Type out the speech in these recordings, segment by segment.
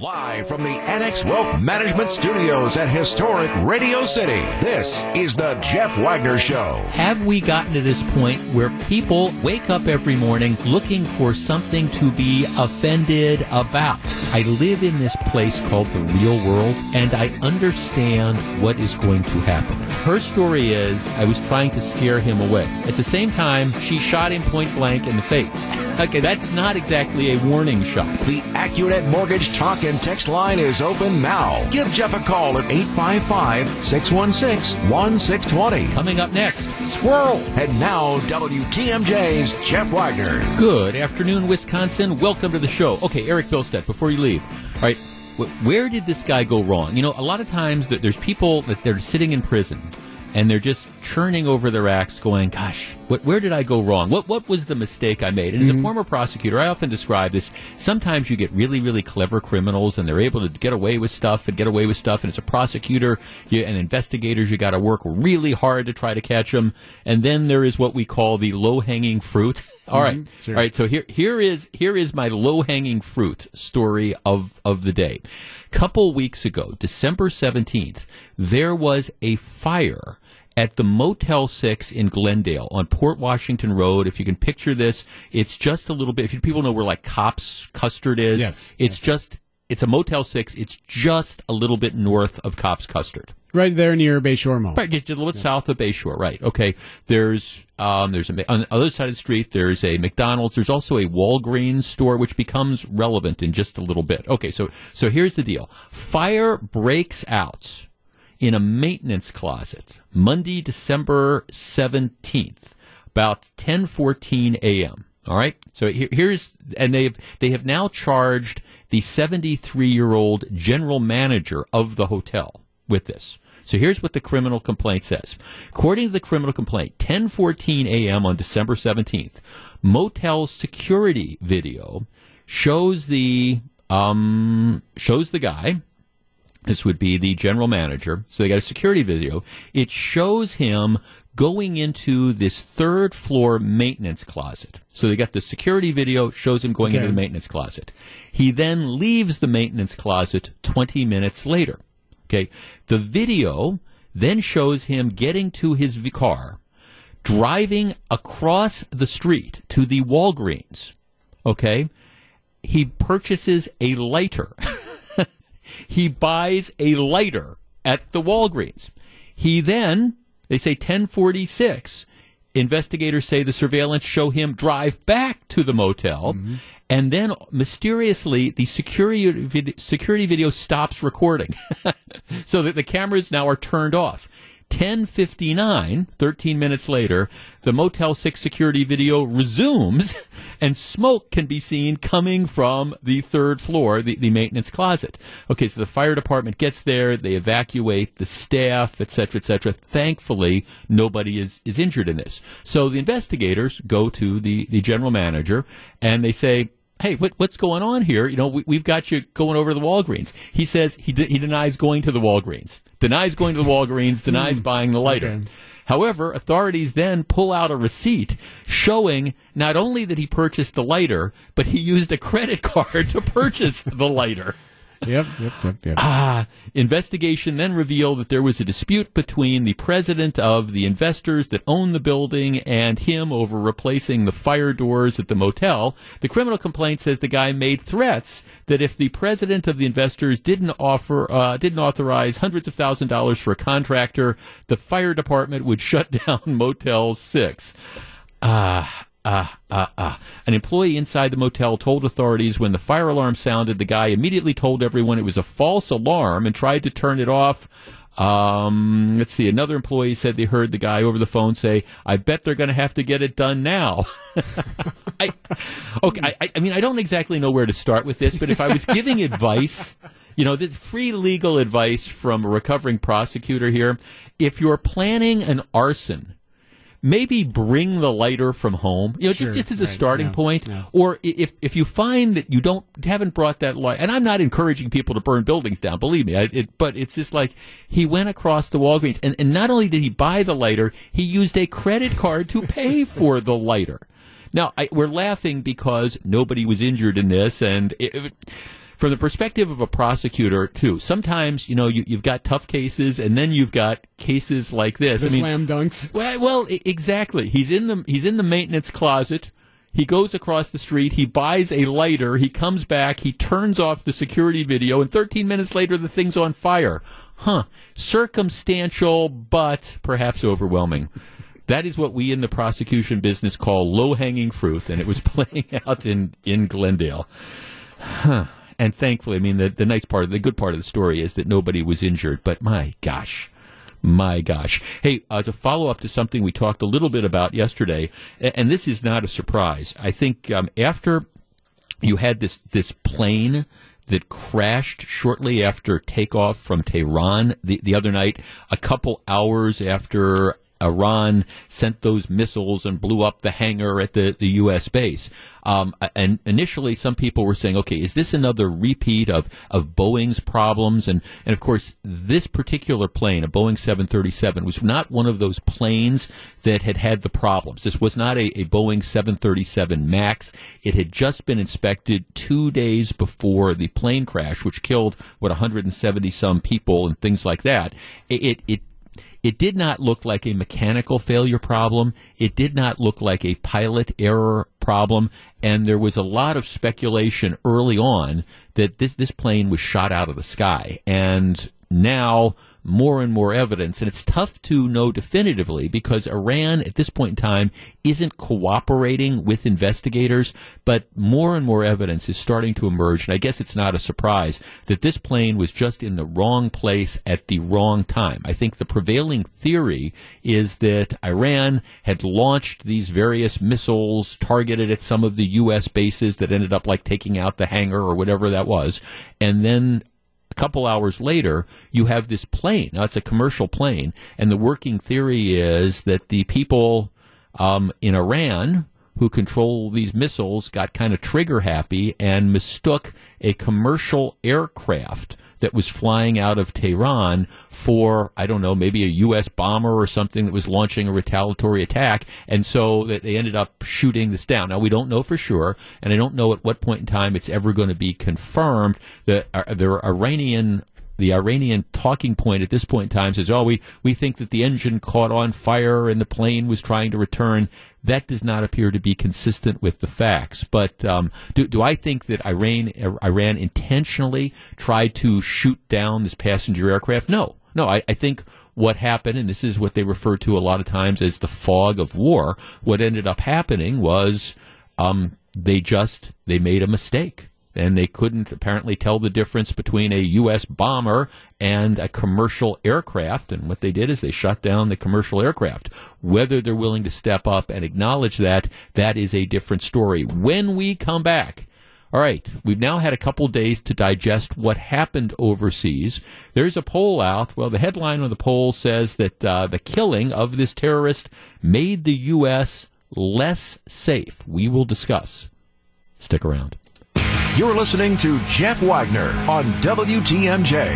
Live from the Annex Wealth Management Studios at historic Radio City, this is the Jeff Wagner Show. Have we gotten to this point where people wake up every morning looking for something to be offended about? I live in this place called the real world, and I understand what is going to happen. Her story is I was trying to scare him away. At the same time, she shot him point blank in the face. Okay, that's not exactly a warning shot. The AccuNet Mortgage Talk and Text line is open now. Give Jeff a call at 855 616 1620. Coming up next, Squirrel. And now, WTMJ's Jeff Wagner. Good afternoon, Wisconsin. Welcome to the show. Okay, Erik Bilstad, before you leave. All right, where did this guy go wrong? You know, a lot of times that there's people that they're sitting in prison and they're just churning over their acts, going, "Gosh, what, where did I go wrong? What what was the mistake I made?" And as a mm-hmm. former prosecutor, I often describe this. Sometimes you get really really clever criminals, and they're able to get away with stuff and get away with stuff. And as a prosecutor you, and investigators, you got to work really hard to try to catch them. And then there is what we call the low hanging fruit. All right, mm-hmm. Sure. all right. So here here is here is my low hanging fruit story of of the day. Couple weeks ago, December seventeenth, there was a fire at the Motel 6 in Glendale on Port Washington Road. If you can picture this, it's just a little bit, if you, people know where like Kopp's Custard is, Yes. it's just, it's a Motel 6. It's just a little bit north of Kopp's Custard. Right there near Bayshore Mall. Right, just a little bit south of Bayshore. Right. Okay. There's um, there's a on the other side of the street. There's a McDonald's. There's also a Walgreens store, which becomes relevant in just a little bit. Okay. So so here's the deal. Fire breaks out in a maintenance closet Monday, December seventeenth, about ten fourteen a.m. All right. So here, here's and they've they have now charged the 73 year old general manager of the hotel with this. So here's what the criminal complaint says. According to the criminal complaint, 10:14 a.m. on December 17th, motel security video shows the um, shows the guy. This would be the general manager. So they got a security video. It shows him going into this third floor maintenance closet. So they got the security video shows him going Okay. into the maintenance closet. He then leaves the maintenance closet 20 minutes later. Okay. The video then shows him getting to his v- car, driving across the street to the Walgreens. Okay. He purchases a lighter. he buys a lighter at the Walgreens. He then, they say 1046, investigators say the surveillance show him drive back to the motel. Mm-hmm. And then mysteriously, the security vid- security video stops recording, so that the cameras now are turned off. 10:59, 13 minutes later, the Motel 6 security video resumes and smoke can be seen coming from the third floor, the, the maintenance closet. Okay, so the fire department gets there, they evacuate the staff, et cetera, et cetera. Thankfully, nobody is, is injured in this. So the investigators go to the, the general manager and they say, Hey, what, what's going on here? You know, we, we've got you going over to the Walgreens. He says he, de- he denies going to the Walgreens, denies going to the Walgreens, denies buying the lighter. Okay. However, authorities then pull out a receipt showing not only that he purchased the lighter, but he used a credit card to purchase the lighter. Yep, yep, yep, yep. Ah, investigation then revealed that there was a dispute between the president of the investors that own the building and him over replacing the fire doors at the motel. The criminal complaint says the guy made threats that if the president of the investors didn't offer, uh, didn't authorize hundreds of thousand dollars for a contractor, the fire department would shut down Motel Six. Ah, ah, ah, ah. An employee inside the motel told authorities when the fire alarm sounded, the guy immediately told everyone it was a false alarm and tried to turn it off. Um, let's see. Another employee said they heard the guy over the phone say, "I bet they're going to have to get it done now." I, okay, I, I mean, I don't exactly know where to start with this, but if I was giving advice, you know, this free legal advice from a recovering prosecutor here, if you're planning an arson, maybe bring the lighter from home. You know, Sure, just just as a right, starting point. Or if if you find that you don't haven't brought that light, and I'm not encouraging people to burn buildings down. Believe me, I, it, but it's just like he went across the Walgreens, and, and not only did he buy the lighter, he used a credit card to pay for the lighter. Now I, we're laughing because nobody was injured in this, and it, it- from the perspective of a prosecutor, too, sometimes, you know, you, you've got tough cases and then you've got cases like this. The I mean, slam dunks. well, well, exactly. He's in the he's in the maintenance closet. He goes across the street. He buys a lighter. He comes back. He turns off the security video, and 13 minutes later, the thing's on fire. Huh? Circumstantial, but perhaps overwhelming. That is what we in the prosecution business call low hanging fruit, and it was playing out in in Glendale. Huh. And thankfully, I mean, the, the nice part, the good part of the story is that nobody was injured. But my gosh, my gosh. Hey, as a follow up to something we talked a little bit about yesterday, and this is not a surprise. I think um, after you had this this plane that crashed shortly after takeoff from Tehran the, the other night, a couple hours after Iran sent those missiles and blew up the hangar at the, the U.S. base. Um, and initially, some people were saying, okay, is this another repeat of, of Boeing's problems? And, and of course, this particular plane, a Boeing 737, was not one of those planes that had had the problems. This was not a, a Boeing 737 MAX. It had just been inspected two days before the plane crash, which killed, what, 170 some people and things like that. It, it, it it did not look like a mechanical failure problem. It did not look like a pilot error problem. And there was a lot of speculation early on that this, this plane was shot out of the sky. And now more and more evidence, and it's tough to know definitively because Iran at this point in time isn't cooperating with investigators, but more and more evidence is starting to emerge, and I guess it's not a surprise that this plane was just in the wrong place at the wrong time. I think the prevailing theory is that Iran had launched these various missiles targeted at some of the U.S. bases that ended up like taking out the hangar or whatever that was, and then couple hours later, you have this plane. Now, it's a commercial plane, and the working theory is that the people um, in Iran who control these missiles got kind of trigger happy and mistook a commercial aircraft that was flying out of Tehran for, I don't know, maybe a U.S. bomber or something that was launching a retaliatory attack. And so they ended up shooting this down. Now, we don't know for sure, and I don't know at what point in time it's ever going to be confirmed that uh, the Iranian the Iranian talking point at this point in time says, "Oh, we we think that the engine caught on fire and the plane was trying to return." That does not appear to be consistent with the facts. But um, do do I think that Iran Iran intentionally tried to shoot down this passenger aircraft? No, no. I, I think what happened, and this is what they refer to a lot of times as the fog of war. What ended up happening was um, they just they made a mistake and they couldn't apparently tell the difference between a U.S. bomber and a commercial aircraft. And what they did is they shut down the commercial aircraft. Whether they're willing to step up and acknowledge that, that is a different story. When we come back, all right, we've now had a couple days to digest what happened overseas. There's a poll out. Well, the headline on the poll says that uh, the killing of this terrorist made the U.S. less safe. We will discuss. Stick around. You're listening to Jeff Wagner on WTMJ.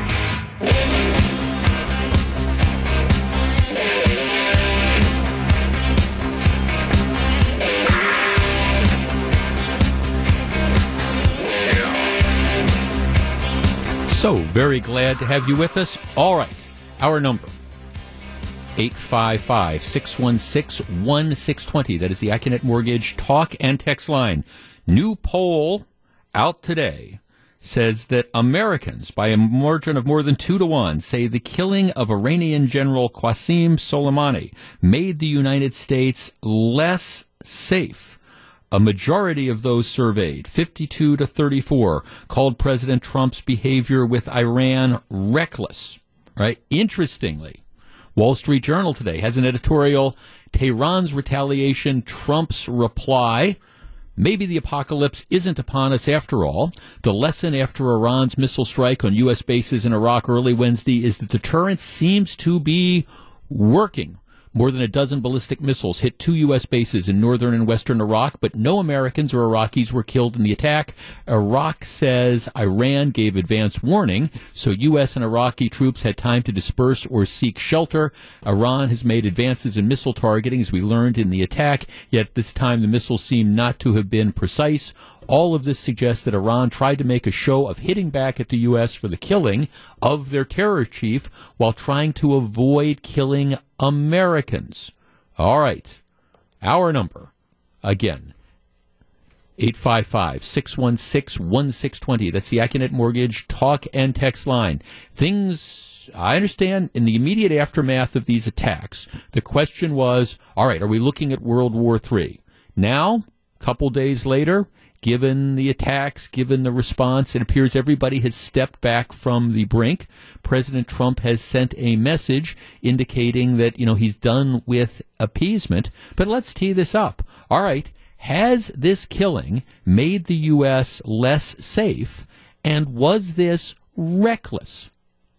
So, very glad to have you with us. All right, our number 855 616 1620. That is the Accunet Mortgage talk and text line. New poll out today says that Americans, by a margin of more than two to one, say the killing of Iranian General Qasem Soleimani made the United States less safe. A majority of those surveyed, 52 to 34, called President Trump's behavior with Iran reckless. Right? Interestingly, Wall Street Journal today has an editorial Tehran's retaliation, Trump's reply. Maybe the apocalypse isn't upon us after all. The lesson after Iran's missile strike on U.S. bases in Iraq early Wednesday is that deterrence seems to be working. More than a dozen ballistic missiles hit two U.S. bases in northern and western Iraq, but no Americans or Iraqis were killed in the attack. Iraq says Iran gave advance warning, so U.S. and Iraqi troops had time to disperse or seek shelter. Iran has made advances in missile targeting, as we learned in the attack, yet this time the missiles seem not to have been precise. All of this suggests that Iran tried to make a show of hitting back at the U.S. for the killing of their terror chief while trying to avoid killing Americans. All right. Our number, again, 855 616 1620. That's the Accunet Mortgage talk and text line. Things, I understand, in the immediate aftermath of these attacks, the question was all right, are we looking at World War III? Now, a couple days later, given the attacks, given the response, it appears everybody has stepped back from the brink. President Trump has sent a message indicating that, you know, he's done with appeasement. But let's tee this up. All right has this killing made the U.S. less safe? And was this reckless?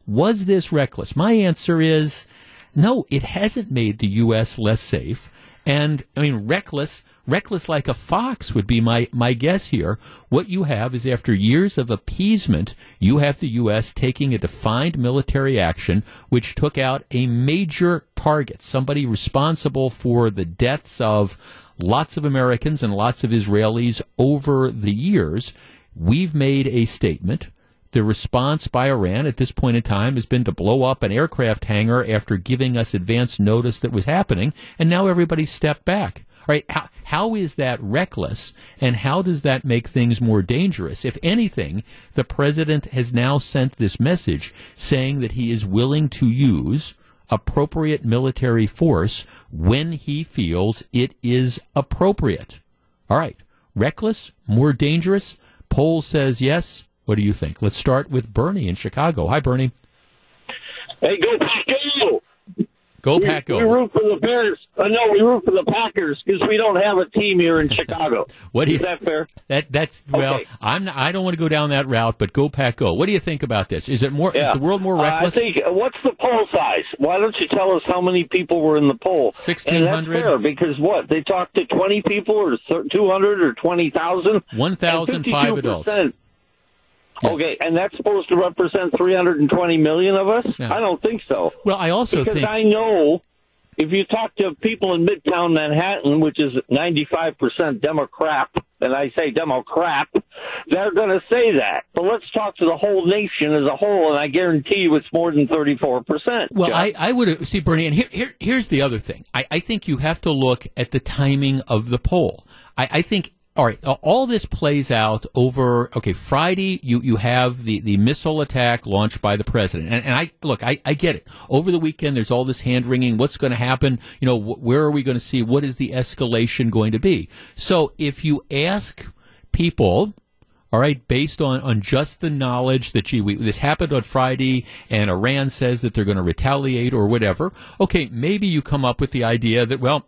Was this reckless? My answer is no, it hasn't made the U.S. less safe. And, I mean, reckless, reckless like a fox would be my, my guess here. What you have is after years of appeasement, you have the U.S. taking a defined military action which took out a major target, somebody responsible for the deaths of lots of Americans and lots of Israelis over the years. We've made a statement. The response by Iran at this point in time has been to blow up an aircraft hangar after giving us advance notice that was happening, and now everybody stepped back. Right, how, how is that reckless, and how does that make things more dangerous? If anything, the president has now sent this message saying that he is willing to use appropriate military force when he feels it is appropriate. All right. Reckless? More dangerous? Poll says yes. What do you think? Let's start with Bernie in Chicago. Hi, Bernie. Hey, go Packers! Go Pack Go. We root for the Bears. Uh, no, we root for the Packers because we don't have a team here in Chicago. what do you, Is that fair? That that's well. Okay. I'm I don't want to go down that route, but go Pack Go. What do you think about this? Is it more? Yeah. Is the world more Uh, reckless? I think. uh, What's the poll size? Why don't you tell us how many people were in the poll? 1,600? And that's fair because what they talked to twenty people or two hundred or twenty thousand. 1,005 adults. Okay, and that's supposed to represent 320 million of us? Yeah. I don't think so. well, I also because think I know if you talk to people in Midtown Manhattan, which is 95% Democrat, and I say Democrat, they're going to say that. But let's talk to the whole nation as a whole, and I guarantee you it's more than 34%. Well. I, I would see Bernie, and here, here here's the other thing. I, I think you have to look at the timing of the poll. I, I think all right, uh, all this plays out over okay. Friday, you, you have the, the missile attack launched by the president, and, and I look, I, I get it. Over the weekend, there's all this hand wringing. What's going to happen? You know, wh- where are we going to see? What is the escalation going to be? So, if you ask people all right, based on, on just the knowledge that, gee, we, this happened on Friday and Iran says that they're going to retaliate or whatever, okay, maybe you come up with the idea that, well,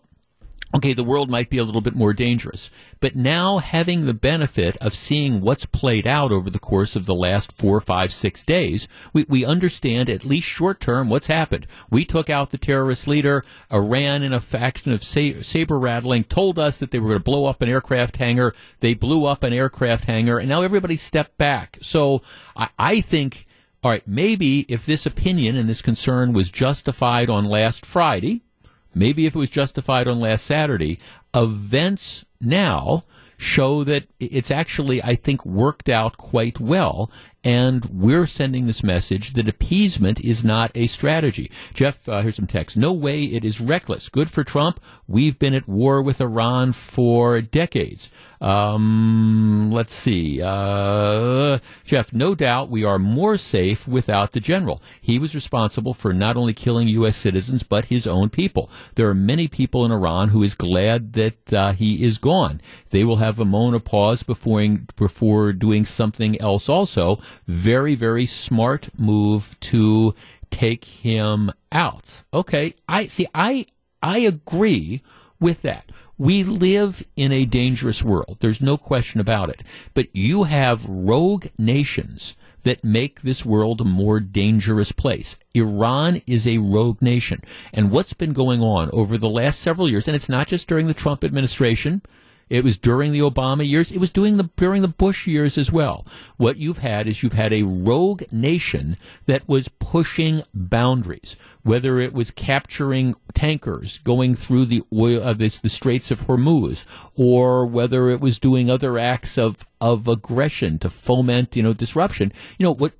okay, the world might be a little bit more dangerous. But now having the benefit of seeing what's played out over the course of the last four, five, six days, we, we understand at least short term what's happened. We took out the terrorist leader. Iran, in a faction of sa- saber rattling, told us that they were going to blow up an aircraft hangar. They blew up an aircraft hangar, and now everybody stepped back. So I, I think. All right, maybe if this opinion and this concern was justified on last Friday, maybe if it was justified on last Saturday, events now show that it's actually, I think, worked out quite well. And we're sending this message that appeasement is not a strategy. Jeff, uh, here's some text. No way it is reckless. Good for Trump. We've been at war with Iran for decades. Um, let's see. Uh, Jeff, no doubt we are more safe without the general. He was responsible for not only killing U.S. citizens, but his own people. There are many people in Iran who is glad that uh, he is gone. They will have a moment of pause before, before doing something else also. Very, very smart move to take him out. Okay. I see. I, I agree with that. We live in a dangerous world. There's no question about it. But you have rogue nations that make this world a more dangerous place. Iran is a rogue nation. And what's been going on over the last several years, and it's not just during the Trump administration, It was during the Obama years. It was doing the during the Bush years as well. What you've had is you've had a rogue nation that was pushing boundaries, whether it was capturing tankers going through the oil of uh, the Straits of Hormuz, or whether it was doing other acts of of aggression to foment, you know, disruption. You know what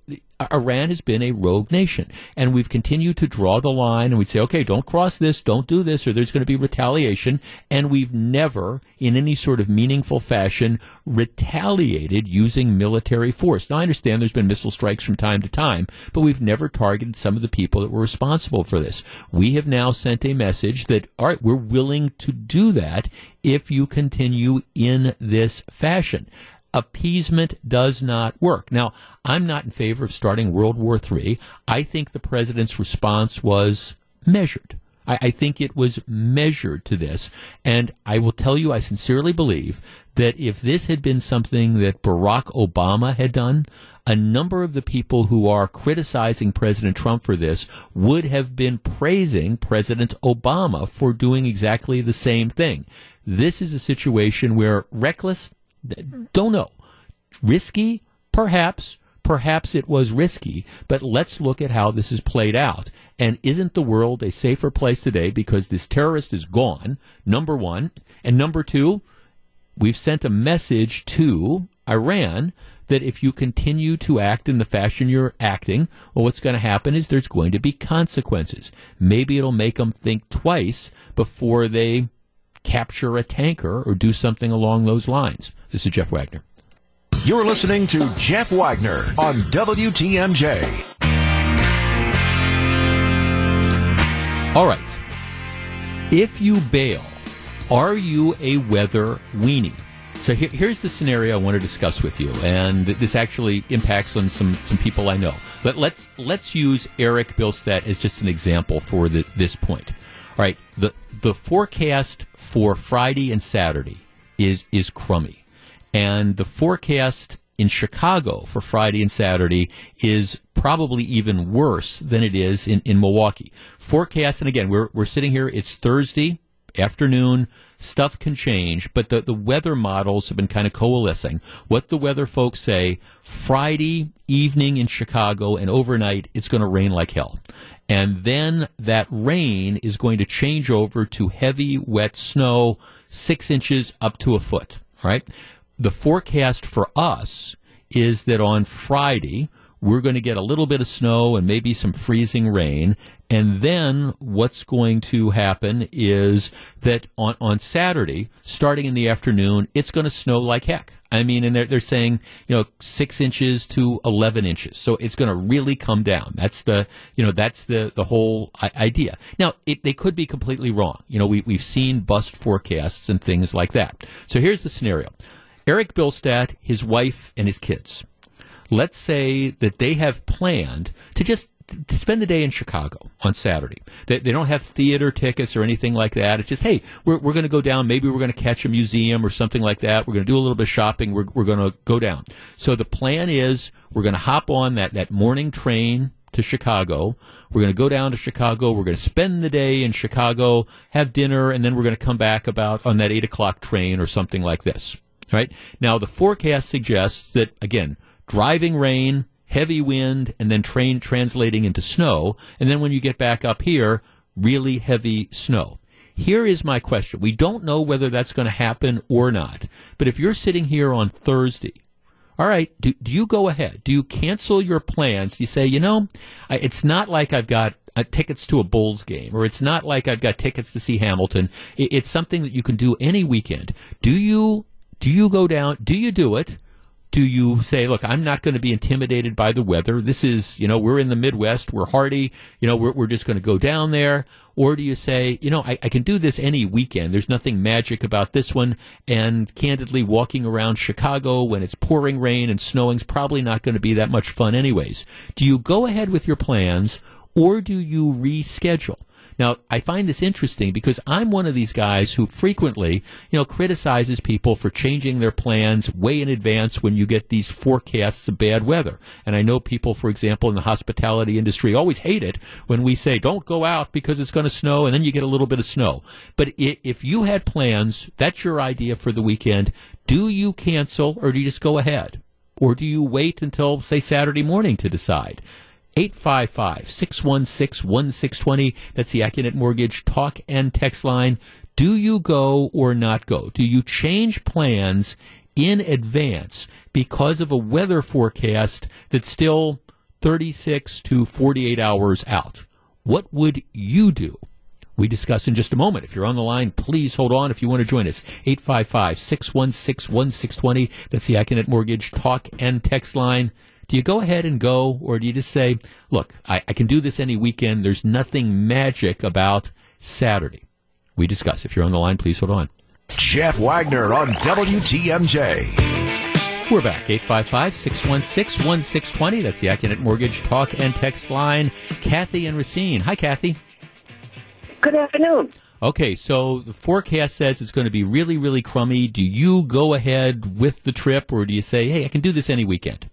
Iran has been a rogue nation. And we've continued to draw the line and we'd say, okay, don't cross this, don't do this, or there's going to be retaliation. And we've never, in any sort of meaningful fashion, retaliated using military force. Now, I understand there's been missile strikes from time to time, but we've never targeted some of the people that were responsible for this. We have now sent a message that, all right, we're willing to do that if you continue in this fashion appeasement does not work. Now, I'm not in favor of starting World War III. I think the president's response was measured. I, I, think it was measured to this. And I will tell you, I sincerely believe that if this had been something that Barack Obama had done, a number of the people who are criticizing President Trump for this would have been praising President Obama for doing exactly the same thing. This is a situation where reckless, Hmm. don't know. Risky? Perhaps. Perhaps it was risky, but let's look at how this is played out. And isn't the world a safer place today because this terrorist is gone? Number one. And number two, we've sent a message to Iran that if you continue to act in the fashion you're acting, well, what's going to happen is there's going to be consequences. Maybe it'll make them think twice before they capture a tanker or do something along those lines. This is Jeff Wagner. You're listening to Jeff Wagner on WTMJ. All right. If you bail, are you a weather weenie? So here, here's the scenario I want to discuss with you, and this actually impacts on some, some people I know. But let's let's use Erik Bilstad as just an example for the, this point. All right, the the forecast for Friday and Saturday is is crummy. And the forecast in Chicago for Friday and Saturday is probably even worse than it is in, in Milwaukee. Forecast, and again, we're, we're sitting here, it's Thursday afternoon. Stuff can change, but the, the weather models have been kind of coalescing. What the weather folks say, Friday evening in Chicago and overnight, it's going to rain like hell. And then that rain is going to change over to heavy, wet snow, six inches up to a foot. Right the forecast for us is that on Friday, we're going to get a little bit of snow and maybe some freezing rain. And then what's going to happen is that on, on Saturday, starting in the afternoon, it's going to snow like heck. I mean, and they're, they're saying, you know, six inches to 11 inches. So it's going to really come down. That's the, you know, that's the, the whole idea. Now, it, they could be completely wrong. You know, we, we've seen bust forecasts and things like that. So here's the scenario. Erik Bilstad, his wife, and his kids. Let's say that they have planned to just to spend the day in Chicago on Saturday. They, they don't have theater tickets or anything like that. It's just, hey, we're, we're going to go down. Maybe we're going to catch a museum or something like that. We're going to do a little bit of shopping. We're, we're going to go down. So the plan is we're going to hop on that, that morning train to Chicago. We're going to go down to Chicago. We're going to spend the day in Chicago, have dinner, and then we're going to come back about on that eight o'clock train or something like this right? Now, the forecast suggests that, again, driving rain, heavy wind, and then train translating into snow. And then when you get back up here, really heavy snow. Here is my question. We don't know whether that's going to happen or not. But if you're sitting here on Thursday, all right, do, do you go ahead? Do you cancel your plans? Do you say, you know, it's not like I've got uh, tickets to a Bulls game, or it's not like I've got tickets to see Hamilton. it's something that you can do any weekend. Do you do you go down? Do you do it? Do you say, look, I'm not going to be intimidated by the weather. This is, you know, we're in the Midwest. We're hardy. You know, we're, we're just going to go down there. Or do you say, you know, I, I can do this any weekend. There's nothing magic about this one. And candidly, walking around Chicago when it's pouring rain and snowing is probably not going to be that much fun anyways. Do you go ahead with your plans or do you reschedule? Now, I find this interesting because I'm one of these guys who frequently, you know, criticizes people for changing their plans way in advance when you get these forecasts of bad weather. And I know people, for example, in the hospitality industry always hate it when we say, don't go out because it's going to snow, and then you get a little bit of snow. But if you had plans, that's your idea for the weekend. Do you cancel or do you just go ahead? Or do you wait until, say, Saturday morning to decide? 855 616 1620. That's the Accunet Mortgage talk and text line. Do you go or not go? Do you change plans in advance because of a weather forecast that's still 36 to 48 hours out? What would you do? We discuss in just a moment. If you're on the line, please hold on if you want to join us. 855 616 1620. That's the Accunet Mortgage talk and text line do you go ahead and go, or do you just say, look, I, I can do this any weekend. There's nothing magic about Saturday? We discuss. If you're on the line, please hold on. Jeff Wagner on WTMJ. We're back. 855 616 1620. That's the Accunet Mortgage Talk and Text line. Kathy and Racine. Hi, Kathy. Good afternoon. Okay, so the forecast says it's going to be really, really crummy. Do you go ahead with the trip, or do you say, hey, I can do this any weekend?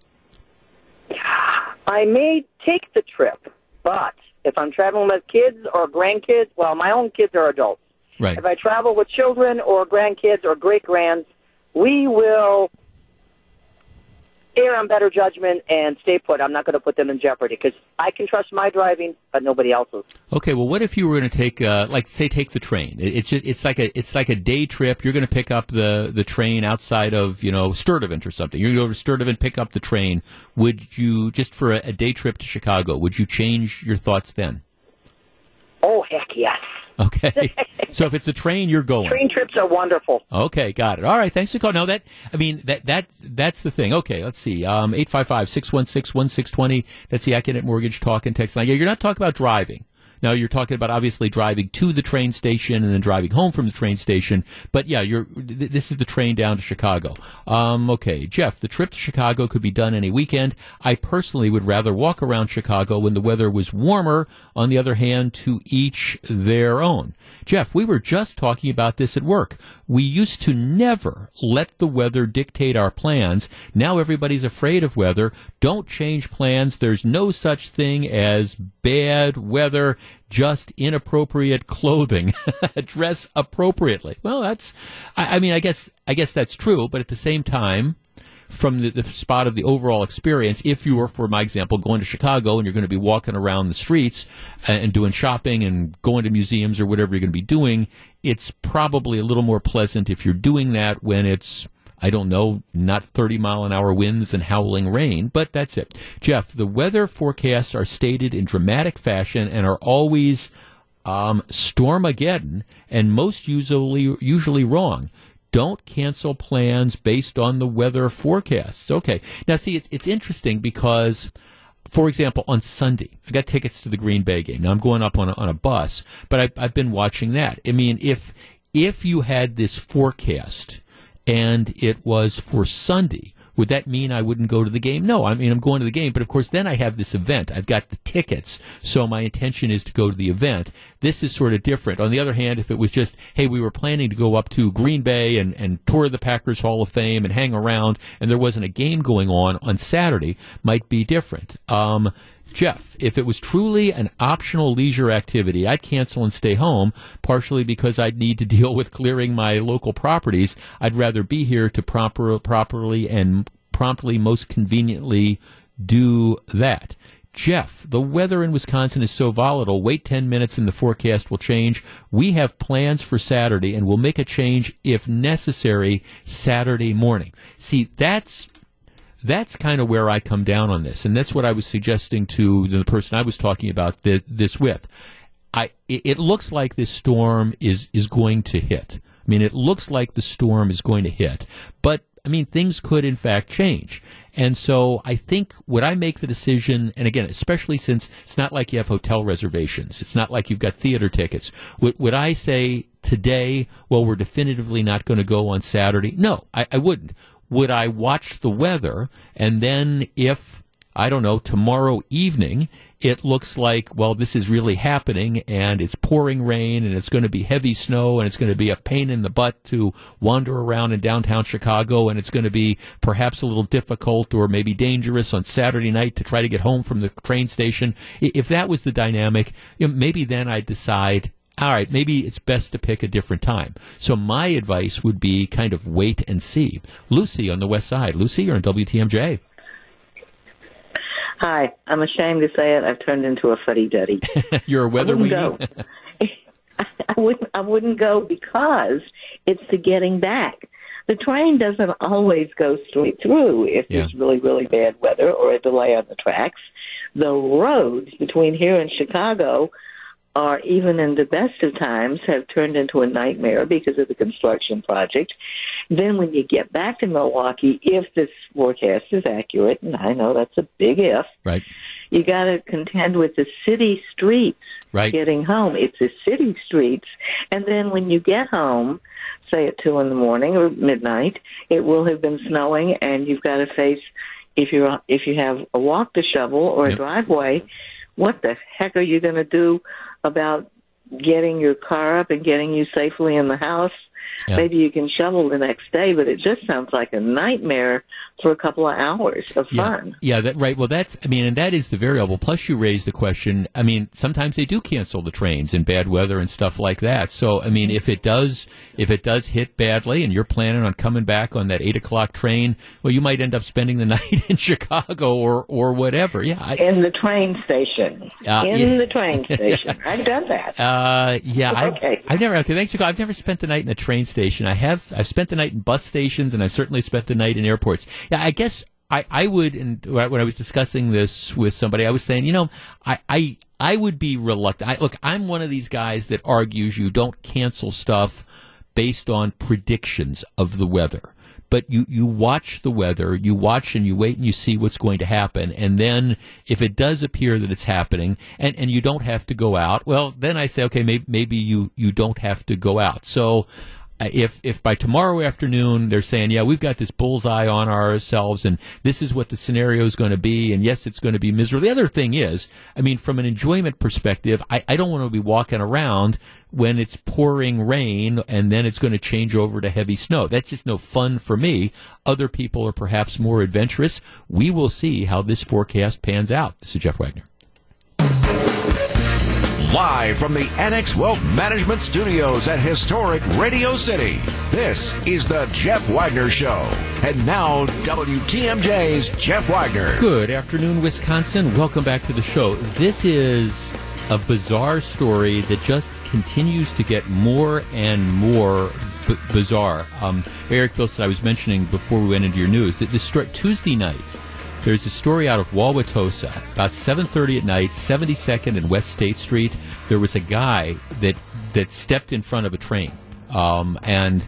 I may take the trip, but if I'm traveling with kids or grandkids, well, my own kids are adults. Right. If I travel with children or grandkids or great grands, we will err on better judgment and stay put. I'm not going to put them in jeopardy because I can trust my driving, but nobody else's. Okay, well, what if you were going to take, uh, like, say, take the train? It's just, it's like a it's like a day trip. You're going to pick up the the train outside of you know Sturtevant or something. You're going to go to Sturtevant, pick up the train. Would you just for a, a day trip to Chicago? Would you change your thoughts then? Oh heck yes. Okay. so if it's a train, you're going. Train trips are wonderful. Okay, got it. All right, thanks for calling. No, that I mean that that that's the thing. Okay, let's see. Um 855-616-1620. That's the Accunet Mortgage talk and text line. Yeah, you're not talking about driving. Now you're talking about obviously driving to the train station and then driving home from the train station. But yeah, you're this is the train down to Chicago. Um, okay, Jeff, the trip to Chicago could be done any weekend. I personally would rather walk around Chicago when the weather was warmer. On the other hand, to each their own. Jeff, we were just talking about this at work. We used to never let the weather dictate our plans. Now everybody's afraid of weather. Don't change plans. There's no such thing as bad weather, just inappropriate clothing. Dress appropriately. Well, that's, I, I mean, I guess, I guess that's true, but at the same time, from the, the, spot of the overall experience, if you were, for my example, going to Chicago and you're going to be walking around the streets and, and doing shopping and going to museums or whatever you're going to be doing, it's probably a little more pleasant if you're doing that when it's, I don't know, not 30 mile an hour winds and howling rain, but that's it. Jeff, the weather forecasts are stated in dramatic fashion and are always um, Stormageddon and most usually usually wrong don't cancel plans based on the weather forecasts. Okay. Now, see, it's, it's interesting because, for example, on Sunday, I got tickets to the Green Bay game. Now, I'm going up on a, on a bus, but I, I've been watching that. I mean, if if you had this forecast and it was for Sunday, would that mean I wouldn't go to the game? No, I mean, I'm going to the game, but of course, then I have this event. I've got the tickets, so my intention is to go to the event. This is sort of different. On the other hand, if it was just, hey, we were planning to go up to Green Bay and, and tour the Packers Hall of Fame and hang around, and there wasn't a game going on on Saturday, might be different. Um, Jeff, if it was truly an optional leisure activity, I'd cancel and stay home, partially because I'd need to deal with clearing my local properties. I'd rather be here to proper, properly and promptly, most conveniently do that. Jeff, the weather in Wisconsin is so volatile. Wait 10 minutes and the forecast will change. We have plans for Saturday and we'll make a change if necessary Saturday morning. See, that's that's kind of where I come down on this, and that's what I was suggesting to the person I was talking about this with. I it, it looks like this storm is is going to hit. I mean, it looks like the storm is going to hit, but I mean, things could in fact change. And so I think would I make the decision, and again, especially since it's not like you have hotel reservations, it's not like you've got theater tickets, would, would I say today, well, we're definitively not going to go on Saturday? No, I, I wouldn't would I watch the weather and then if I don't know, tomorrow evening, it looks like, well, this is really happening and it's pouring rain and it's going to be heavy snow and it's going to be a pain in the butt to wander around in downtown Chicago and it's going to be perhaps a little difficult or maybe dangerous on Saturday night to try to get home from the train station. If that was the dynamic, maybe then I'd decide, all right, maybe it's best to pick a different time. So my advice would be kind of wait and see. Lucy on the west side. Lucy, you're on WTMJ. Hi, I'm ashamed to say it. I've turned into a fuddy duddy. you're a weather weenie. I wouldn't. I wouldn't go because it's the getting back. The train doesn't always go straight through if Yeah. there's really, really bad weather or a delay on the tracks. The roads between here and Chicago are even in the best of times have turned into a nightmare because of the construction project. Then when you get back to Milwaukee, if this forecast is accurate, and I know that's a big if, right. you got to contend with the city streets Right. getting home. It's the city streets, and then when you get home, say at two in the morning or midnight, it will have been snowing, and you've got to face if you if you have a walk to shovel or a Yep. driveway. What the heck are you going to do about getting your car up and getting you safely in the house? Yeah. Maybe you can shovel the next day, but it just sounds like a nightmare for a couple of hours of Yeah, fun. yeah, that right. Well, that's I mean, and that is the variable. Plus, you raise the question. I mean, sometimes they do cancel the trains in bad weather and stuff like that. So, I mean, if it does, if it does hit badly, and you're planning on coming back on that eight o'clock train, well, you might end up spending the night in Chicago or or whatever. Yeah, I, in the train station. Uh, in yeah. the train station. I've done that. Uh, yeah, I've, Okay. I've never. Okay, thanks for calling. I've never spent the night in a train station. I have. I've spent the night in bus stations, and I've certainly spent the night in airports. Yeah, I guess I, I would. And when I was discussing this with somebody, I was saying, you know, I, I, I would be reluctant. I, look, I'm one of these guys that argues you don't cancel stuff based on predictions of the weather but you, you watch the weather, you watch and you wait and you see what's going to happen. And then if it does appear that it's happening and, and you don't have to go out, well, then I say, okay, maybe, maybe you, you don't have to go out. So Uh, if, if by tomorrow afternoon they're saying, yeah, we've got this bullseye on ourselves and this is what the scenario is going to be. And yes, it's going to be miserable. The other thing is, I mean, from an enjoyment perspective, I, I don't want to be walking around when it's pouring rain and then it's going to change over to heavy snow. That's just no fun for me. Other people are perhaps more adventurous. We will see how this forecast pans out. This is Jeff Wagner. Live from the Annex Wealth Management Studios at historic Radio City, this is the Jeff Wagner Show. And now, WTMJ's Jeff Wagner. Good afternoon, Wisconsin. Welcome back to the show. This is a bizarre story that just continues to get more and more b- bizarre. Um, Erik Bilstad, I was mentioning before we went into your news that this story, Tuesday night, there's a story out of Wauwatosa about 7:30 at night, 72nd and West State Street. There was a guy that that stepped in front of a train, um, and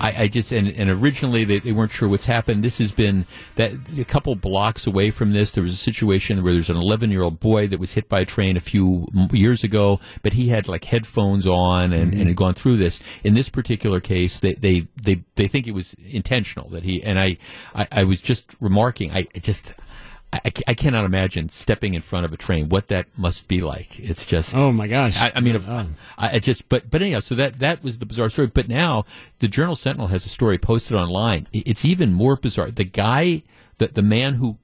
I, I just and, and originally they, they weren't sure what's happened. This has been that a couple blocks away from this. There was a situation where there's an 11 year old boy that was hit by a train a few years ago, but he had like headphones on and, and had gone through this. In this particular case, they they they, they think it was intentional that he and I I, I was just remarking. I just. I, I cannot imagine stepping in front of a train. What that must be like. It's just. Oh my gosh! I, I mean, if, Oh. I, just, but, but anyhow, so that, that was the bizarre story. But now the Journal Sentinel has a story posted online. It's even more bizarre. The guy, the, the man who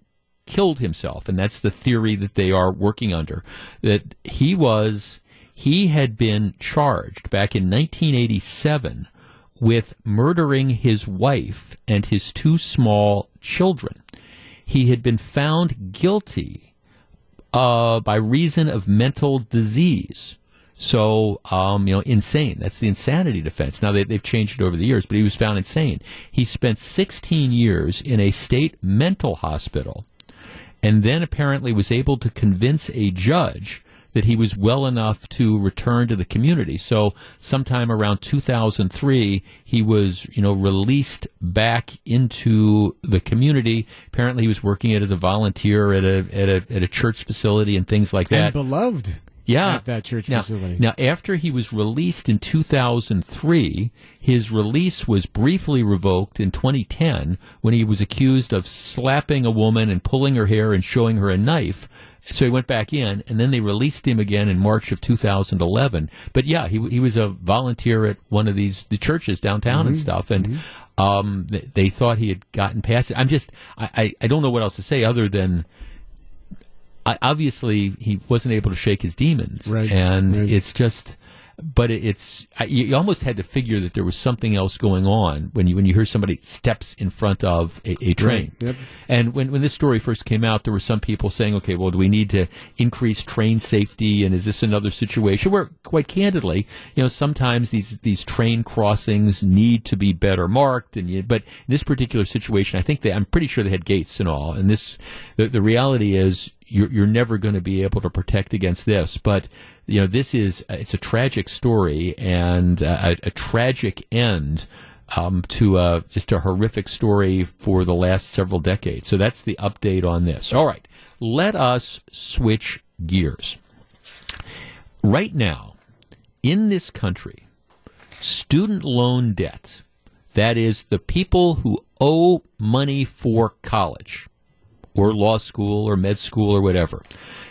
killed himself, and that's the theory that they are working under, that he was, he had been charged back in 1987 with murdering his wife and his two small children. He had been found guilty uh, by reason of mental disease. So, um, you know, insane. That's the insanity defense. Now, they, they've changed it over the years, but he was found insane. He spent 16 years in a state mental hospital and then apparently was able to convince a judge that he was well enough to return to the community. So sometime around 2003, he was, you know, released back into the community. Apparently, he was working as a volunteer at a at a at a church facility and things like and that. beloved. Yeah. at that church now, facility. Now, after he was released in 2003, his release was briefly revoked in 2010 when he was accused of slapping a woman and pulling her hair and showing her a knife. So he went back in, and then they released him again in March of 2011. But yeah, he he was a volunteer at one of these the churches downtown and stuff, and um, they, they thought he had gotten past it. I'm just I, I, I don't know what else to say other than I, obviously he wasn't able to shake his demons, Right, and right. it's just. But it's you you almost had to figure that there was something else going on when you when you hear somebody steps in front of a, a train. Right, yep. And when when this story first came out, there were some people saying, "Okay, well, do we need to increase train safety? And is this another situation where, quite candidly, you know, sometimes these these train crossings need to be better marked? And you, but in this particular situation, I think they I'm pretty sure they had gates and all. And this the, the reality is you're, you're never going to be able to protect against this. But you know, this is it's a tragic story and a, a tragic end um, to just a horrific story for the last several decades. So that's the update on this. All right, let us switch gears. Right now, in this country, student loan debt, that is, the people who owe money for college or law school or med school or whatever,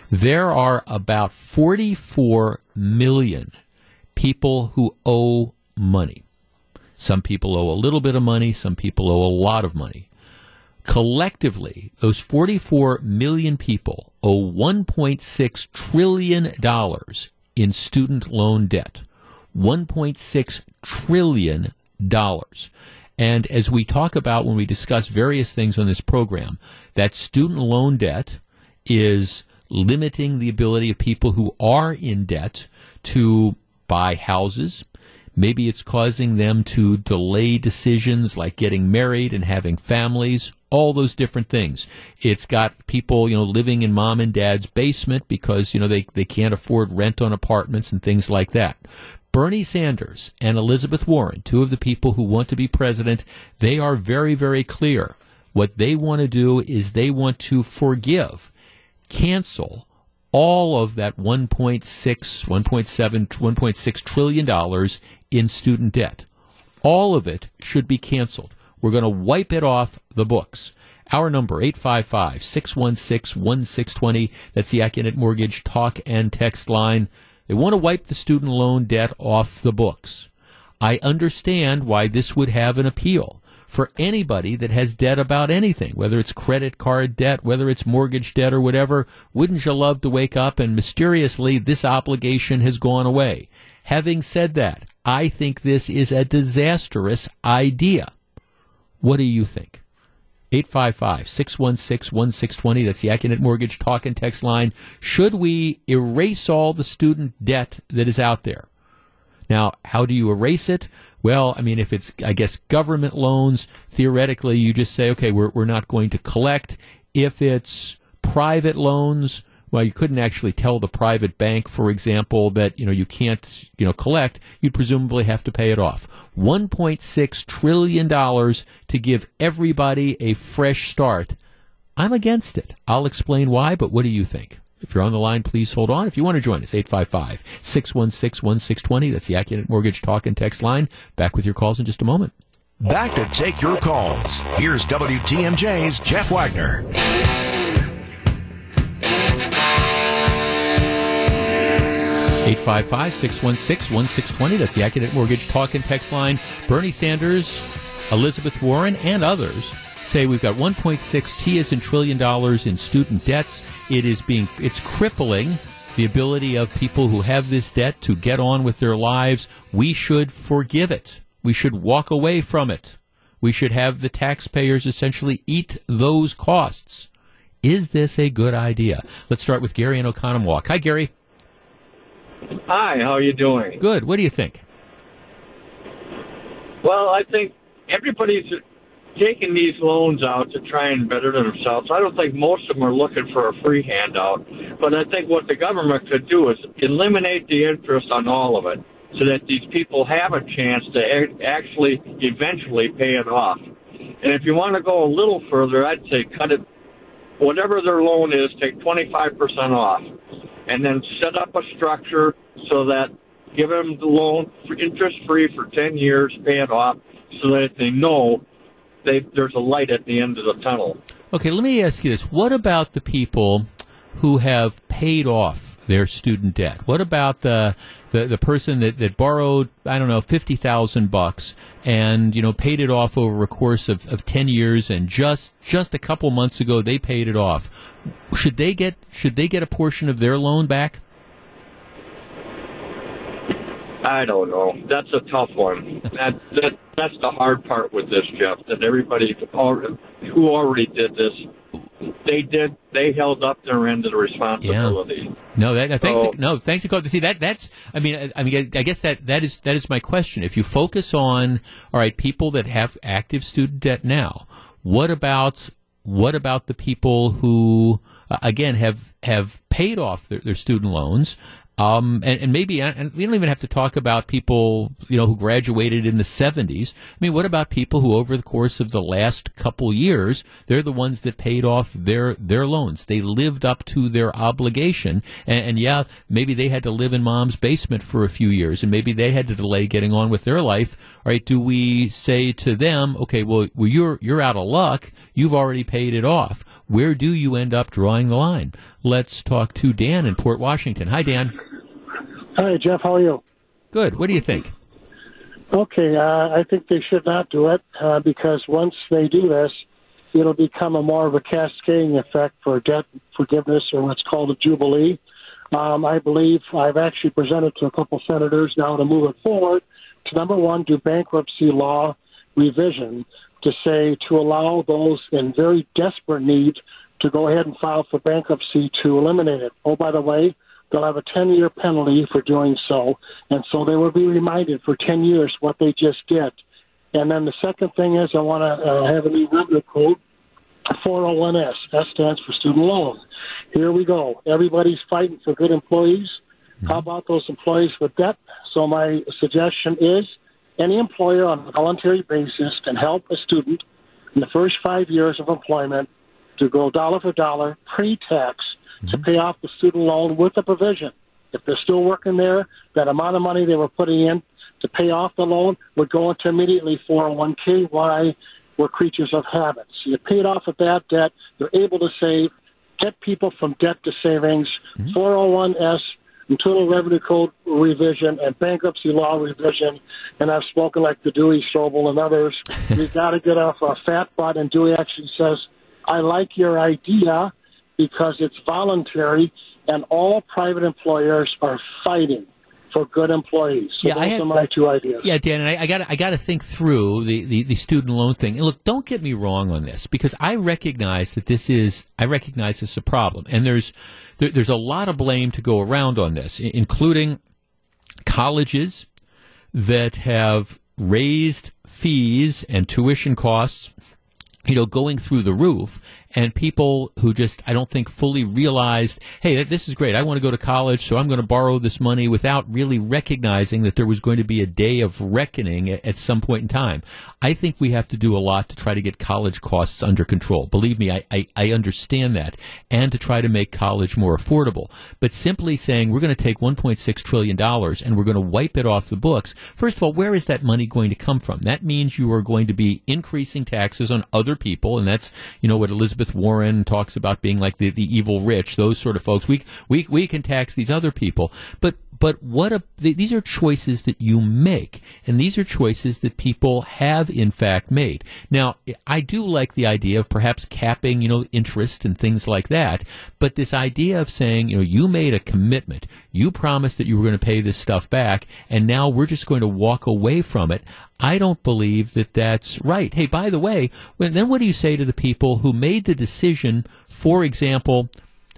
there are about 44 million people who owe money. Some people owe a little bit of money, some people owe a lot of money. Collectively, those 44 million people owe $1.6 trillion in student loan debt. $1.6 trillion. And as we talk about when we discuss various things on this program, that student loan debt is limiting the ability of people who are in debt to buy houses. Maybe it's causing them to delay decisions like getting married and having families, all those different things. It's got people, you know, living in mom and dad's basement because, you know, they, they can't afford rent on apartments and things like that. Bernie Sanders and Elizabeth Warren, two of the people who want to be president, they are very, very clear. What they want to do is they want to forgive, cancel all of that 1.6, 1.7, 1.6 trillion dollars in student debt. All of it should be canceled. We're going to wipe it off the books. Our number, 855-616-1620. That's the Accunet Mortgage talk and text line. They want to wipe the student loan debt off the books. I understand why this would have an appeal for anybody that has debt about anything, whether it's credit card debt, whether it's mortgage debt or whatever. Wouldn't you love to wake up and mysteriously this obligation has gone away? Having said that, I think this is a disastrous idea. What do you think? 855 616 1620. That's the Accunet Mortgage talk and text line. Should we erase all the student debt that is out there? Now, how do you erase it? Well, I mean, if it's, I guess, government loans, theoretically, you just say, okay, we're, we're not going to collect. If it's private loans, well, you couldn't actually tell the private bank, for example, that, you know, you can't, you know, collect. You'd presumably have to pay it off. $1.6 trillion to give everybody a fresh start. I'm against it. I'll explain why, but what do you think? If you're on the line, please hold on. If you want to join us, 855 616 1620. That's the Accunet Mortgage Talk and Text line. Back with your calls in just a moment. Back to take your calls. Here's WTMJ's Jeff Wagner. 855 616 1620. That's the Accunet Mortgage Talk and Text line. Bernie Sanders, Elizabeth Warren, and others say we've got 1.6 T as in trillion dollars in student debts. It is being, it's crippling the ability of people who have this debt to get on with their lives. We should forgive it. We should walk away from it. We should have the taxpayers essentially eat those costs. Is this a good idea? Let's start with Gary in Oconomowoc. Hi, Gary. Hi, how are you doing? Good. What do you think? Well, I think everybody's taking these loans out to try and better themselves. I don't think most of them are looking for a free handout, but I think what the government could do is eliminate the interest on all of it so that these people have a chance to actually eventually pay it off. And if you want to go a little further, I'd say cut it, whatever their loan is, take 25% off. And then set up a structure so that give them the loan interest free for 10 years, pay it off, so that they know they, there's a light at the end of the tunnel. Okay, let me ask you this. What about the people who have paid off their student debt? What about the the, the person that, that borrowed, I don't know, fifty thousand bucks and, you know, paid it off over a course of, of ten years and just just a couple months ago they paid it off. Should they get should they get a portion of their loan back? I don't know. That's a tough one. That that that's the hard part with this, Jeff. That everybody who already did this, they did. They held up their end of the responsibility. Yeah. No, that, thanks. So- no, thanks to See that that's. I mean, I, I mean, I guess that that is that is my question. If you focus on all right, people that have active student debt now, what about what about the people who uh, again have have paid off their, their student loans? Um, and, and maybe, and we don't even have to talk about people, you know, who graduated in the 70s. I mean, what about people who, over the course of the last couple years, they're the ones that paid off their their loans. They lived up to their obligation, and, and yeah, maybe they had to live in mom's basement for a few years, and maybe they had to delay getting on with their life. All right, do we say to them, okay, well, well, you're you're out of luck. You've already paid it off. Where do you end up drawing the line? Let's talk to Dan in Port Washington. Hi, Dan. Hi, Jeff. How are you? Good. What do you think? Okay, uh, I think they should not do it uh, because once they do this, it'll become a more of a cascading effect for debt forgiveness or what's called a jubilee. Um, I believe I've actually presented to a couple senators now to move it forward to number one, do bankruptcy law revision to say to allow those in very desperate need to go ahead and file for bankruptcy to eliminate it. Oh, by the way, they'll have a 10 year penalty for doing so. And so they will be reminded for 10 years what they just did. And then the second thing is I want to uh, have a new revenue code, 401S. That stands for student loan. Here we go. Everybody's fighting for good employees. How about those employees with debt? So my suggestion is any employer on a voluntary basis can help a student in the first five years of employment to go dollar for dollar to pay off the student loan with a provision. If they're still working there, that amount of money they were putting in to pay off the loan would go into immediately 401k. Why? We're creatures of habits. You pay it off with that debt, you're able to save, get people from debt to savings, mm-hmm. 401s, internal revenue code revision, and bankruptcy law revision. And I've spoken like the Duey Stroebel and others. We've got to get off our fat butt. And Duey actually says, I like your idea because it's voluntary, and all private employers are fighting for good employees. So Yeah, I those had- are my two ideas. Yeah, Dan, and I, I got I got to think through the, the, the student loan thing. And look, don't get me wrong on this because I recognize that this is I recognize this is a problem, and there's there, there's a lot of blame to go around on this, including colleges that have raised fees and tuition costs you know, going through the roof, and people who just, I don't think, fully realized, hey, this is great. I want to go to college, so I'm going to borrow this money without really recognizing that there was going to be a day of reckoning at, at some point in time. I think we have to do a lot to try to get college costs under control. Believe me, I, I, I understand that, and to try to make college more affordable. But simply saying we're going to take $1.6 trillion and we're going to wipe it off the books, first of all, where is that money going to come from? That means you are going to be increasing taxes on other people, and that's you know what Elizabeth Warren talks about being like the, the evil rich, those sort of folks. We we we can tax these other people, but but what a, th- these are choices that you make, and these are choices that people have in fact made. Now, I do like the idea of perhaps capping, you know, interest and things like that. But this idea of saying, you know, you made a commitment, you promised that you were going to pay this stuff back, and now we're just going to walk away from it. I don't believe that that's right. Hey, by the way, then what do you say to the people who made the decision, for example,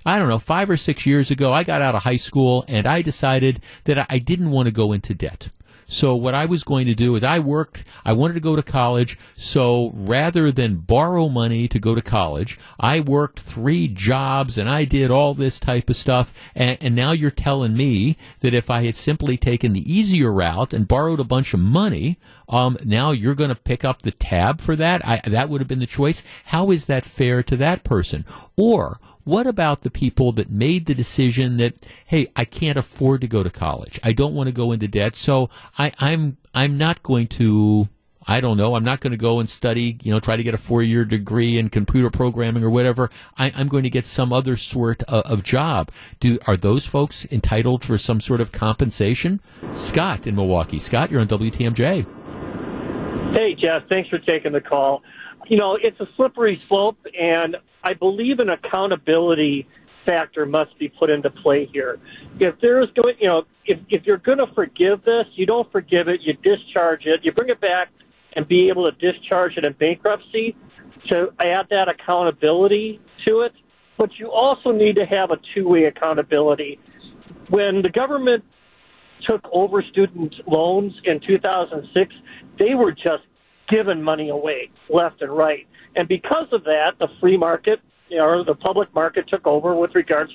I don't know, five or six years ago, I got out of high school and I decided that I- didn't want to go into debt. So what I was going to do is I worked, I wanted to go to college, so rather than borrow money to go to college, I worked three jobs and I did all this type of stuff. And, and now you're telling me that if I had simply taken the easier route and borrowed a bunch of money, um, now you're going to pick up the tab for that? I, that would have been the choice. How is that fair to that person? Or what about the people that made the decision that, hey, I can't afford to go to college. I don't want to go into debt, so I, I'm I'm not going to I don't know. I'm not going to go and study, you know, try to get a four year degree in computer programming or whatever. I, am going to get some other sort of, of, job. Do are those folks entitled for some sort of compensation? Scott in Milwaukee. Scott, you're on WTMJ. Hey, Jeff. Thanks for taking the call. You know, it's a slippery slope, and I believe an accountability factor must be put into play here. If there is going, you know, if if you're going to forgive this, you don't forgive it. You discharge it. You bring it back and be able to discharge it in bankruptcy to add that accountability to it. But you also need to have a two-way accountability. When the government took over student loans in 2006, they were just giving money away left and right. And because of that, the free market you know, the public market took over with regards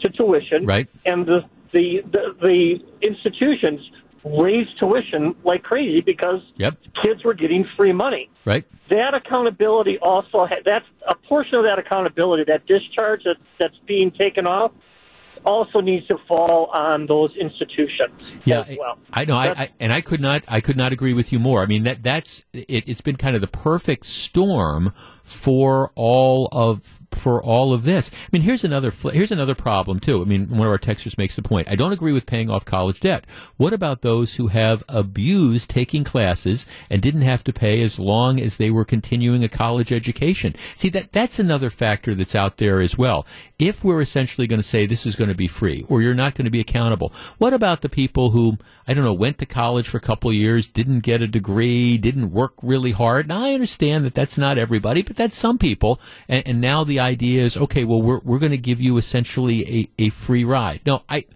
to tuition. Right. And the, the, the, the institutions raised tuition like crazy because yep. kids were getting free money. Right. That accountability also ha- that's a portion of that accountability that discharge that, that's being taken off also needs to fall on those institutions. Yeah, well. I, I know, I, I, and I could not, I could not agree with you more. I mean, that that's it, it's been kind of the perfect storm for all of for all of this. I mean, here's another here's another problem too. I mean, one of our texters makes the point. I don't agree with paying off college debt. What about those who have abused taking classes and didn't have to pay as long as they were continuing a college education? See that that's another factor that's out there as well. If we're essentially going to say this is going to be free or you're not going to be accountable, what about the people who I don't know went to college for a couple years, didn't get a degree, didn't work really hard? Now I understand that that's not everybody, but that's some people, and, and now the idea is, okay, well, we're, we're going to give you essentially a, a free ride. No, I,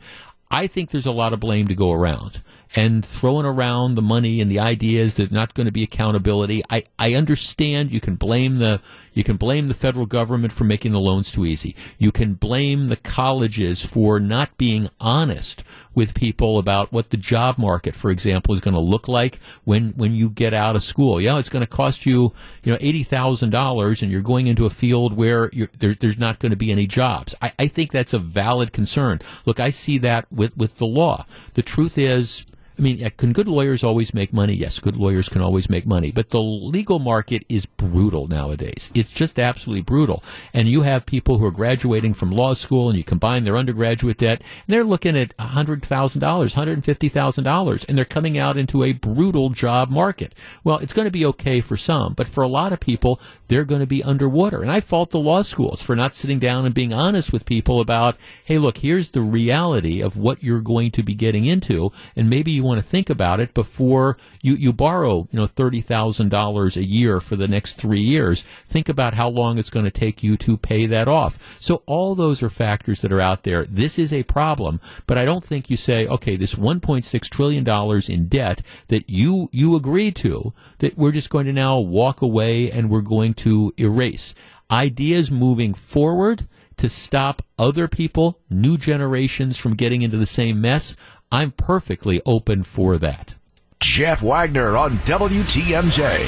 I think there's a lot of blame to go around and throwing around the money and the ideas that not going to be accountability. I, I understand you can blame the you can blame the federal government for making the loans too easy. You can blame the colleges for not being honest with people about what the job market, for example, is going to look like when, when you get out of school. Yeah, it's going to cost you, you know, eighty thousand dollars, and you're going into a field where there, there's not going to be any jobs. I, I think that's a valid concern. Look, I see that with with the law. The truth is mean, uh, can good lawyers always make money? Yes, good lawyers can always make money, but the legal market is brutal nowadays. It's just absolutely brutal. And you have people who are graduating from law school and you combine their undergraduate debt and they're looking at $100,000, $150,000 and they're coming out into a brutal job market. Well, it's going to be okay for some, but for a lot of people, they're going to be underwater. And I fault the law schools for not sitting down and being honest with people about, hey, look, here's the reality of what you're going to be getting into and maybe you you want to think about it before you, you borrow, you know, $30,000 a year for the next three years. Think about how long it's going to take you to pay that off. So all those are factors that are out there. This is a problem, but I don't think you say, okay, this $1.6 trillion in debt that you, you agreed to, that we're just going to now walk away and we're going to erase. Ideas moving forward to stop other people, new generations from getting into the same mess. I'm perfectly open for that. Jeff Wagner on WTMJ.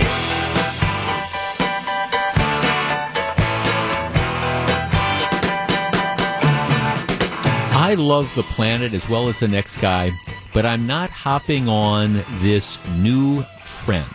I love the planet as well as the next guy, but I'm not hopping on this new trend.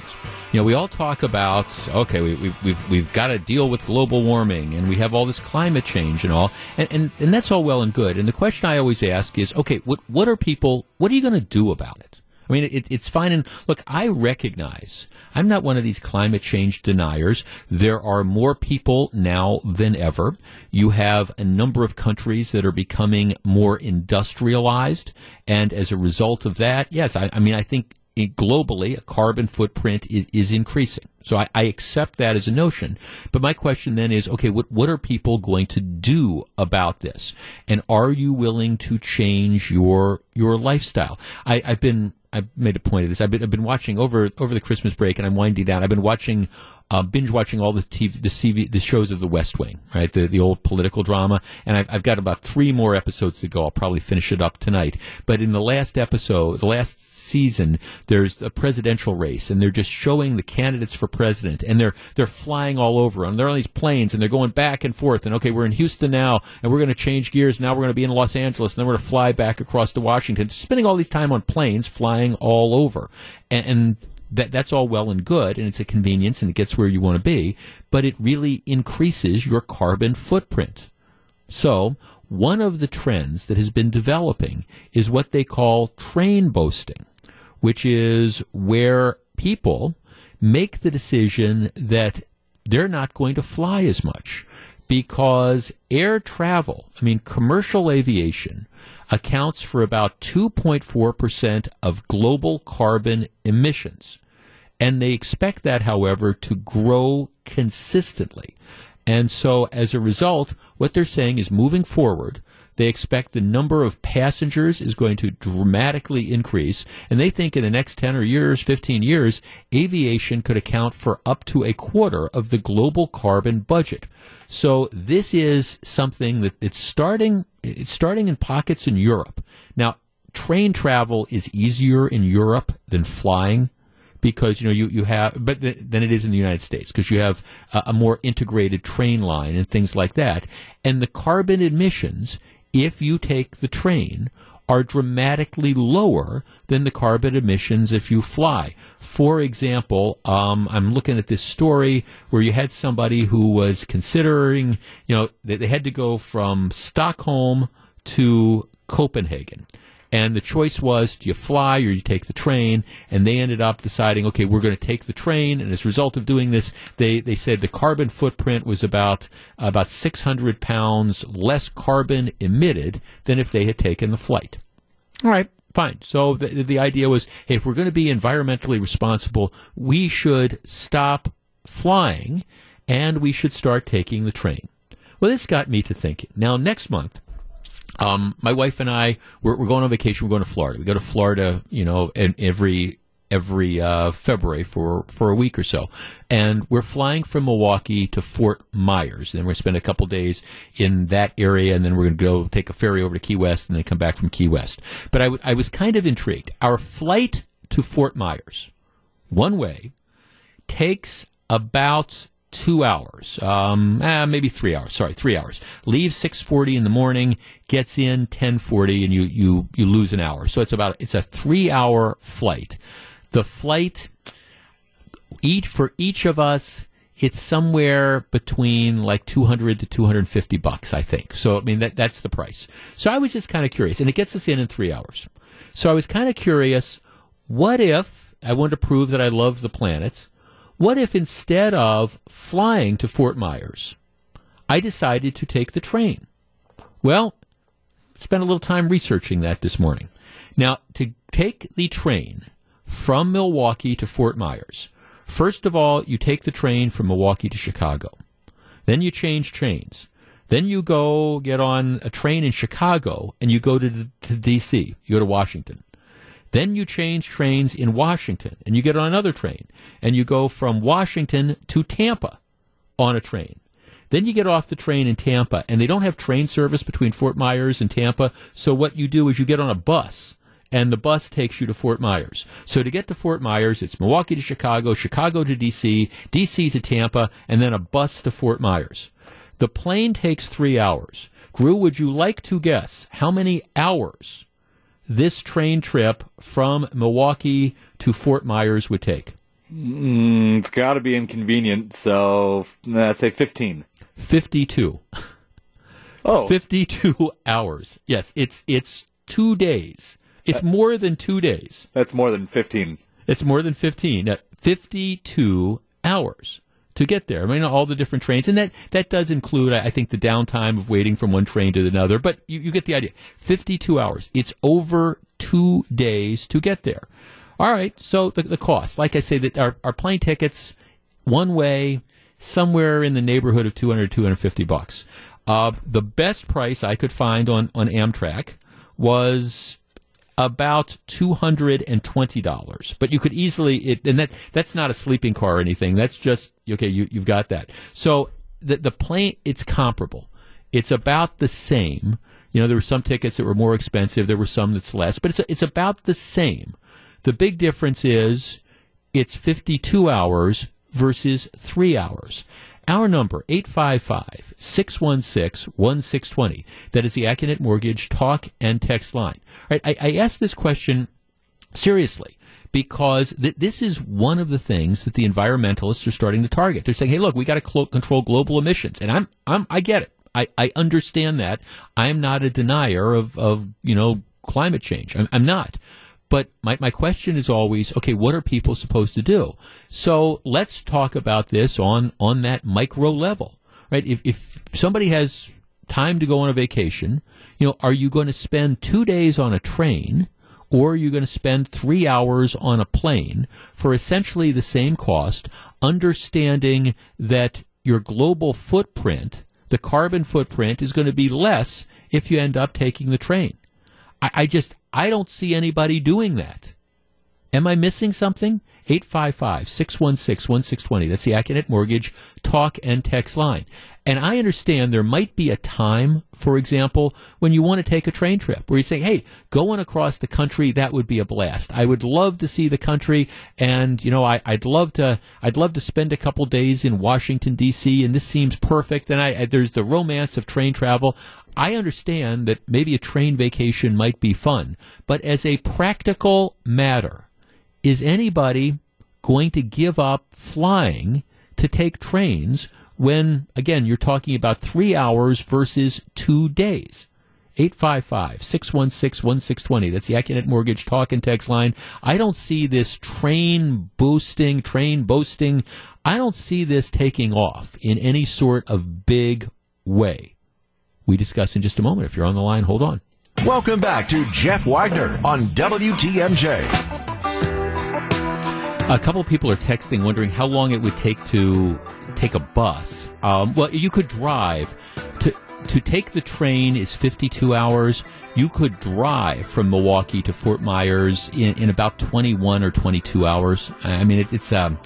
You know, we all talk about okay, we, we, we've we've got to deal with global warming, and we have all this climate change and all, and, and and that's all well and good. And the question I always ask is, okay, what what are people? What are you going to do about it? I mean, it, it's fine. And look, I recognize I'm not one of these climate change deniers. There are more people now than ever. You have a number of countries that are becoming more industrialized. And as a result of that, yes, I, I mean, I think globally, a carbon footprint is, is increasing. So I, I, accept that as a notion. But my question then is, okay, what, what are people going to do about this? And are you willing to change your, your lifestyle? I, I've been, I made a point of this. I've been, I've been watching over, over the Christmas break and I'm winding down. I've been watching uh, binge watching all the TV, the CV, the shows of The West Wing, right? The the old political drama, and I've, I've got about three more episodes to go. I'll probably finish it up tonight. But in the last episode, the last season, there's a presidential race, and they're just showing the candidates for president, and they're they're flying all over, and they're on these planes, and they're going back and forth, and okay, we're in Houston now, and we're going to change gears. Now we're going to be in Los Angeles, and then we're going to fly back across to Washington, spending all these time on planes, flying all over, and, and that that's all well and good and it's a convenience and it gets where you want to be, but it really increases your carbon footprint. So, one of the trends that has been developing is what they call train boasting, which is where people make the decision that they're not going to fly as much because air travel, I mean, commercial aviation, accounts for about 2.4% of global carbon emissions. And they expect that, however, to grow consistently. And so, as a result, what they're saying is moving forward, they expect the number of passengers is going to dramatically increase. And they think in the next 10 or years, 15 years, aviation could account for up to a quarter of the global carbon budget. So this is something that it's starting, it's starting in pockets in Europe. Now, train travel is easier in Europe than flying because you know you, you have but th- than it is in the United States because you have a, a more integrated train line and things like that and the carbon emissions if you take the train are dramatically lower than the carbon emissions if you fly. For example, um, I'm looking at this story where you had somebody who was considering, you know, they, they had to go from Stockholm to Copenhagen. And the choice was, do you fly or do you take the train? And they ended up deciding, okay, we're going to take the train. And as a result of doing this, they, they said the carbon footprint was about, about 600 pounds less carbon emitted than if they had taken the flight. All right. Fine. So the, the idea was, hey, if we're going to be environmentally responsible, we should stop flying and we should start taking the train. Well, this got me to thinking. Now, next month, um, my wife and I, we're, we're, going on vacation. We're going to Florida. We go to Florida, you know, every every uh, February for for a week or so, and we're flying from Milwaukee to Fort Myers, and we're going to spend a couple days in that area, and then we're going to go take a ferry over to Key West, and then come back from Key West. But I, w- I was kind of intrigued. Our flight to Fort Myers, one way, takes about two hours, um, eh, maybe three hours. Sorry, three hours. Leaves six forty in the morning, gets in ten forty, and you you you lose an hour. So it's about it's a three hour flight. The flight each for each of us. It's somewhere between like 200 to 250 bucks, I think. So, I mean, that, that's the price. So I was just kind of curious, and it gets us in in three hours. So I was kind of curious, what if I wanted to prove that I love the planet? What if instead of flying to Fort Myers, I decided to take the train? Well, spent a little time researching that this morning. Now, to take the train from Milwaukee to Fort Myers, first of all, you take the train from Milwaukee to Chicago. Then you change trains. Then you go get on a train in Chicago and you go to, to D.C., you go to Washington. Then you change trains in Washington and you get on another train and you go from Washington to Tampa on a train. Then you get off the train in Tampa and they don't have train service between Fort Myers and Tampa. So what you do is you get on a bus and the bus takes you to Fort Myers. So to get to Fort Myers, it's Milwaukee to Chicago, Chicago to DC, DC to Tampa, and then a bus to Fort Myers. The plane takes three hours. Gru, would you like to guess how many hours this train trip from Milwaukee to Fort Myers would take? Mm, it's got to be inconvenient. So let's say 15. 52. Oh. 52 hours. Yes, it's it's 2 days. It's more than 2 days. That's more than 15. It's more than 15. 52 hours to get there. I mean, all the different trains, and that that does include, I think, the downtime of waiting from one train to another. But you, you get the idea. Fifty-two hours. It's over two days to get there. All right. So the, the cost, like I say, that our, our plane tickets, one way, somewhere in the neighborhood of 200, 250 bucks. Uh, the best price I could find on on Amtrak was about two hundred and twenty dollars. But you could easily it, and that that's not a sleeping car or anything. That's just Okay, you, you've got that. So the the plane, it's comparable. It's about the same. You know, there were some tickets that were more expensive. There were some that's less, but it's it's about the same. The big difference is it's 52 hours versus three hours. Our number, 855-616-1620. That is the Accunet Mortgage talk and text line. All right, I, I asked this question seriously because th- this is one of the things that the environmentalists are starting to target. They're saying, "Hey, look, we got to cl- control global emissions," and I'm, I'm, I get it. I, I understand that. I am not a denier of, of you know climate change. I'm, I'm not. But my, my question is always, okay, what are people supposed to do? So let's talk about this on, on that micro level, right? If, if somebody has time to go on a vacation, you know, are you going to spend two days on a train or are you going to spend three hours on a plane for essentially the same cost, understanding that your global footprint, the carbon footprint is going to be less if you end up taking the train? I, I just, I don't see anybody doing that. Am I missing something? 855 616 1620. That's the Accunet Mortgage talk and text line. And I understand there might be a time, for example, when you want to take a train trip where you say, hey, going across the country, that would be a blast. I would love to see the country and, you know, I, would love to, I'd love to spend a couple days in Washington, D.C. and this seems perfect. And I, I, there's the romance of train travel. I understand that maybe a train vacation might be fun, but as a practical matter, is anybody going to give up flying to take trains when, again, you're talking about three hours versus two days? 855 616 1620. That's the Accunet Mortgage talk and text line. I don't see this train boosting, train boasting. I don't see this taking off in any sort of big way. We discuss in just a moment. If you're on the line, hold on. Welcome back to Jeff Wagner on WTMJ. A couple of people are texting, wondering how long it would take to take a bus. Um, well, you could drive to to take the train is 52 hours. You could drive from Milwaukee to Fort Myers in, in about 21 or 22 hours. I mean, it, it's um,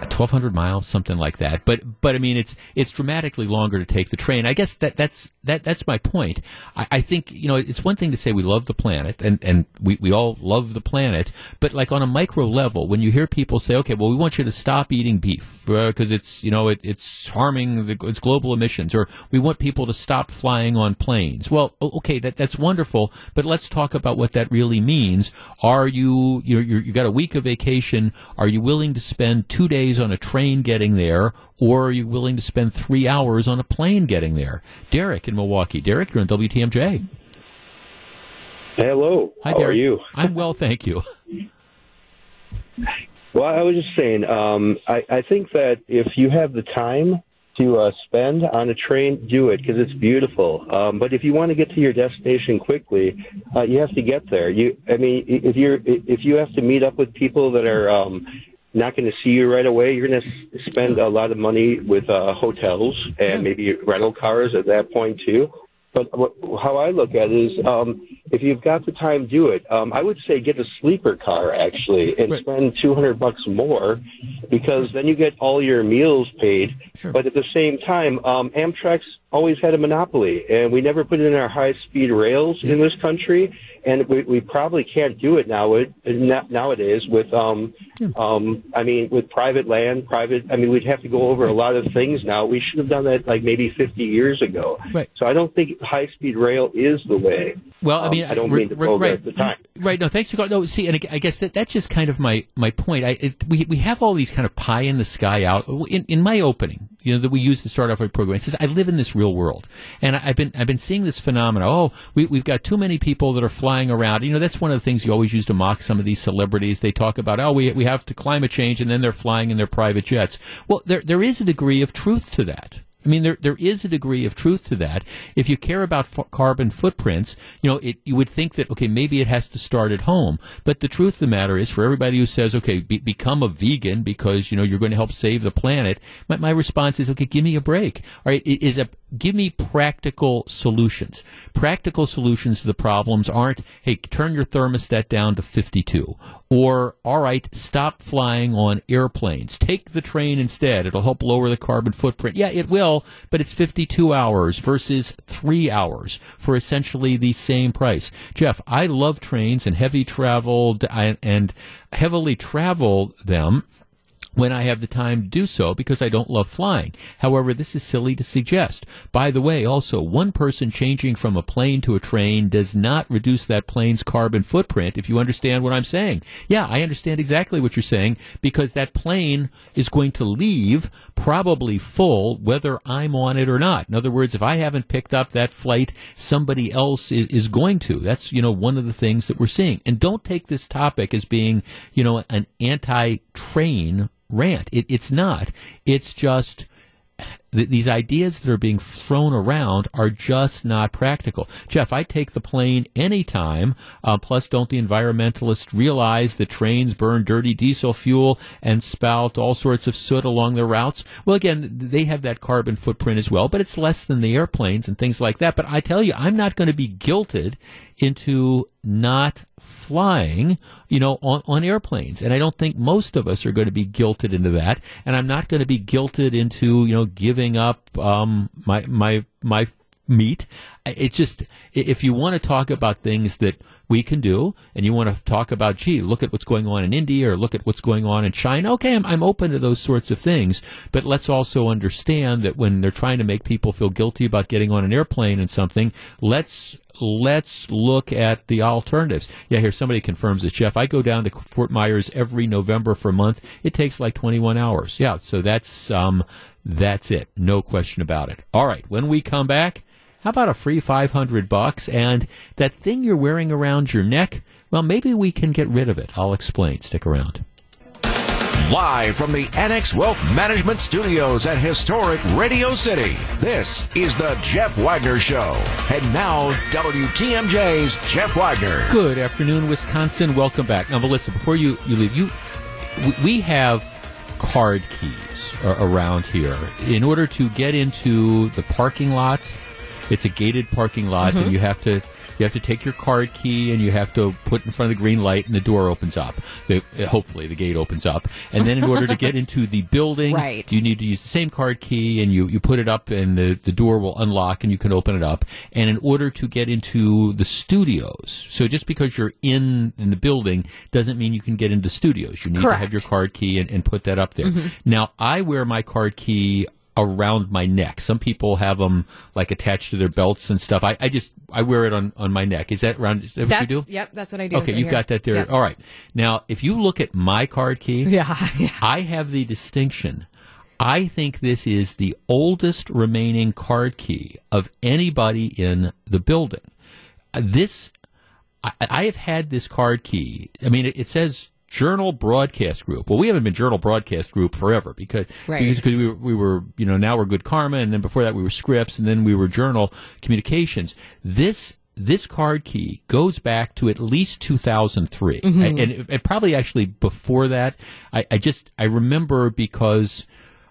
1200 miles, something like that. But, but I mean, it's, it's dramatically longer to take the train. I guess that, that's, that, that's my point. I, I think, you know, it's one thing to say we love the planet and, and we, we all love the planet, but like on a micro level, when you hear people say, okay, well, we want you to stop eating beef because uh, it's, you know, it, it's harming the, it's global emissions or we want people to stop flying on planes. Well, okay, that, that's wonderful, but let's talk about what that really means. Are you, you're, you got a week of vacation. Are you willing to spend two days days on a train getting there, or are you willing to spend three hours on a plane getting there? Derek in Milwaukee. Derek, you're on WTMJ. Hello. Hi, How Derek. are you? I'm well, thank you. Well, I was just saying, um, I, I think that if you have the time to uh, spend on a train, do it because it's beautiful. Um, but if you want to get to your destination quickly, uh, you have to get there. You, I mean, if you're if you have to meet up with people that are um, not going to see you right away. You're going to spend a lot of money with uh, hotels and maybe rental cars at that point too. But how I look at it is, um, if you've got the time, do it. Um, I would say get a sleeper car actually, and right. spend two hundred bucks more, because then you get all your meals paid. Sure. But at the same time, um, Amtrak's always had a monopoly, and we never put in our high speed rails in this country and we, we probably can't do it now nowadays with um um I mean with private land, private. I mean we'd have to go over a lot of things now. We should have done that like maybe 50 years ago. Right. So I don't think high speed rail is the way. Well, I mean, um, I don't mean to right, right, the time. Right. No, thanks for no. See, and I guess that that's just kind of my my point. I it, we we have all these kind of pie in the sky out in in my opening. You know that we use to start off our program. It says I live in this real world, and I've been I've been seeing this phenomenon. Oh, we we've got too many people that are flying around. You know that's one of the things you always use to mock some of these celebrities. They talk about oh we we have to climate change, and then they're flying in their private jets. Well, there there is a degree of truth to that. I mean, there there is a degree of truth to that. If you care about f- carbon footprints, you know, it, you would think that okay, maybe it has to start at home. But the truth of the matter is, for everybody who says, okay, be, become a vegan because you know you're going to help save the planet, my, my response is, okay, give me a break. All right, is a give me practical solutions. Practical solutions to the problems aren't, hey, turn your thermostat down to 52. Or, all right, stop flying on airplanes. Take the train instead. It'll help lower the carbon footprint. Yeah, it will, but it's 52 hours versus three hours for essentially the same price. Jeff, I love trains and heavy traveled and heavily travel them when I have the time to do so because I don't love flying. However, this is silly to suggest. By the way, also, one person changing from a plane to a train does not reduce that plane's carbon footprint, if you understand what I'm saying. Yeah, I understand exactly what you're saying because that plane is going to leave probably full whether I'm on it or not. In other words, if I haven't picked up that flight, somebody else is going to. That's, you know, one of the things that we're seeing. And don't take this topic as being, you know, an anti-train rant. It, it's not. It's just th- these ideas that are being thrown around are just not practical. Jeff, I take the plane anytime. Uh, plus, don't the environmentalists realize that trains burn dirty diesel fuel and spout all sorts of soot along their routes? Well, again, they have that carbon footprint as well, but it's less than the airplanes and things like that. But I tell you, I'm not going to be guilted into not flying, you know, on, on airplanes. And I don't think most of us are going to be guilted into that. And I'm not going to be guilted into, you know, giving up um, my my my meat. It's just if you want to talk about things that we can do, and you want to talk about, gee, look at what's going on in India or look at what's going on in China. Okay, I'm, I'm open to those sorts of things, but let's also understand that when they're trying to make people feel guilty about getting on an airplane and something, let's let's look at the alternatives. Yeah, here somebody confirms it, Jeff. I go down to Fort Myers every November for a month. It takes like 21 hours. Yeah, so that's um, that's it. No question about it. All right, when we come back. How about a free 500 bucks and that thing you're wearing around your neck? Well, maybe we can get rid of it. I'll explain. Stick around. Live from the Annex Wealth Management Studios at historic Radio City, this is the Jeff Wagner Show. And now, WTMJ's Jeff Wagner. Good afternoon, Wisconsin. Welcome back. Now, Melissa, before you, you leave, you we have card keys around here. In order to get into the parking lot it's a gated parking lot, mm-hmm. and you have to you have to take your card key and you have to put in front of the green light, and the door opens up. The, hopefully, the gate opens up, and then in order to get into the building, right. you need to use the same card key, and you, you put it up, and the, the door will unlock, and you can open it up. And in order to get into the studios, so just because you're in in the building doesn't mean you can get into studios. You need Correct. to have your card key and, and put that up there. Mm-hmm. Now, I wear my card key around my neck. Some people have them like attached to their belts and stuff. I, I just I wear it on, on my neck. Is that around? Is that what you do? Yep, that's what I do. Okay, right you've here. got that there. Yep. All right. Now, if you look at my card key, yeah, yeah, I have the distinction. I think this is the oldest remaining card key of anybody in the building. This, I, I have had this card key. I mean, it, it says Journal Broadcast Group. Well, we haven't been Journal Broadcast Group forever because right. because we were, we were you know now we're Good Karma, and then before that we were Scripps, and then we were Journal Communications. This this card key goes back to at least 2003, mm-hmm. I, and it, it probably actually before that. I, I just I remember because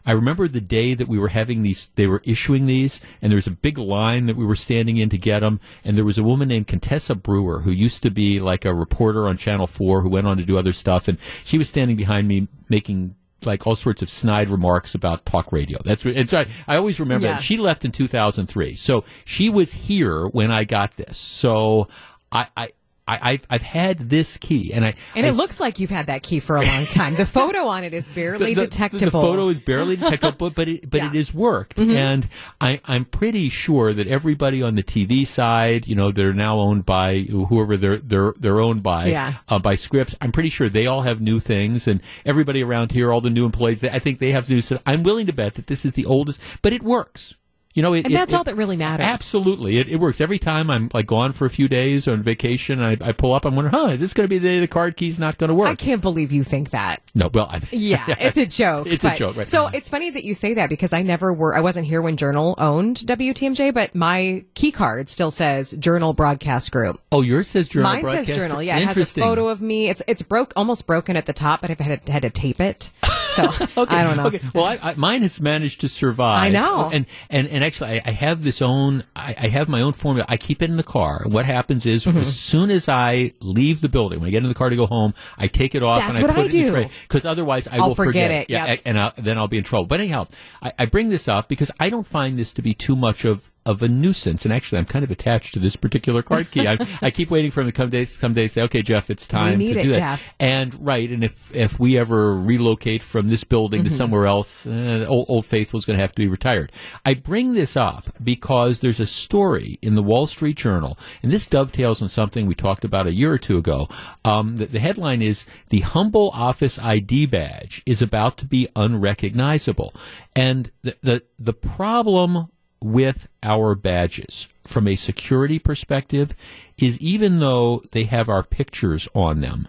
I remember the day that we were having these, they were issuing these, and there was a big line that we were standing in to get them. And there was a woman named Contessa Brewer who used to be like a reporter on Channel 4 who went on to do other stuff. And she was standing behind me making like all sorts of snide remarks about talk radio. That's what, and so I, I always remember Yeah. that. She left in 2003. So she was here when I got this. So I, I, I, I've, I've had this key, and I And I- it looks like you've had that key for a long time. The photo on it is barely the, the- detectable. The photo is barely detectable, but it, but Yeah. it is worked, Mhm. and I, I'm pretty sure that everybody on the TV side, you know, they're now owned by whoever they're they're they're owned by, Yeah. uh, by Scripps. I'm pretty sure they all have new things, and everybody around here, all the new employees, I think they have new. So I'm willing to bet that this is the oldest, but it works. You know, it, And that's it- all that really matters. Absolutely, it, it works every time. I'm like gone for a few days or on vacation. I, I pull up. I'm wondering, huh, is this going to be the day the card key's not going to work? I can't believe you think that. no, well, I, Yeah, it's a joke. It's a joke, right? So it's funny that you say that because I never were. I wasn't here when Journal owned WTMJ, but my key card still says Journal Broadcast Group. oh, yours says journal. Mine says? Journal. Yeah, it has a photo of me. It's it's broke, almost broken at the top, but I've had to, had to tape it. So Okay, I don't know. Okay, well, I, I, mine has managed to survive. I know. and and and actually, I, I have this own. I, I have my own formula. I keep it in the car, and what happens is, Mm-hmm. as soon as I leave the building, when I get in the car to go home, I take it off That's and I put I it in the do. tray because otherwise I I'll will forget it, Yeah, yep. and i then I'll be in trouble. But anyhow, I, I bring this up because I don't find this to be too much of. Of a nuisance, and actually, I'm kind of attached to this particular card key. I, I keep waiting for him to come day, someday say, "Okay, Jeff, it's time to it, do that." Jeff. And right, and if if we ever relocate from this building Mm-hmm. to somewhere else, uh, old, old Faithful is going to have to be retired. I bring this up because there's a story in the Wall Street Journal, and this dovetails on something we talked about a year or two ago. Um, the, the headline is "The Humble Office ID Badge is about to be unrecognizable," and the the, the problem with our badges from a security perspective is even though they have our pictures on them,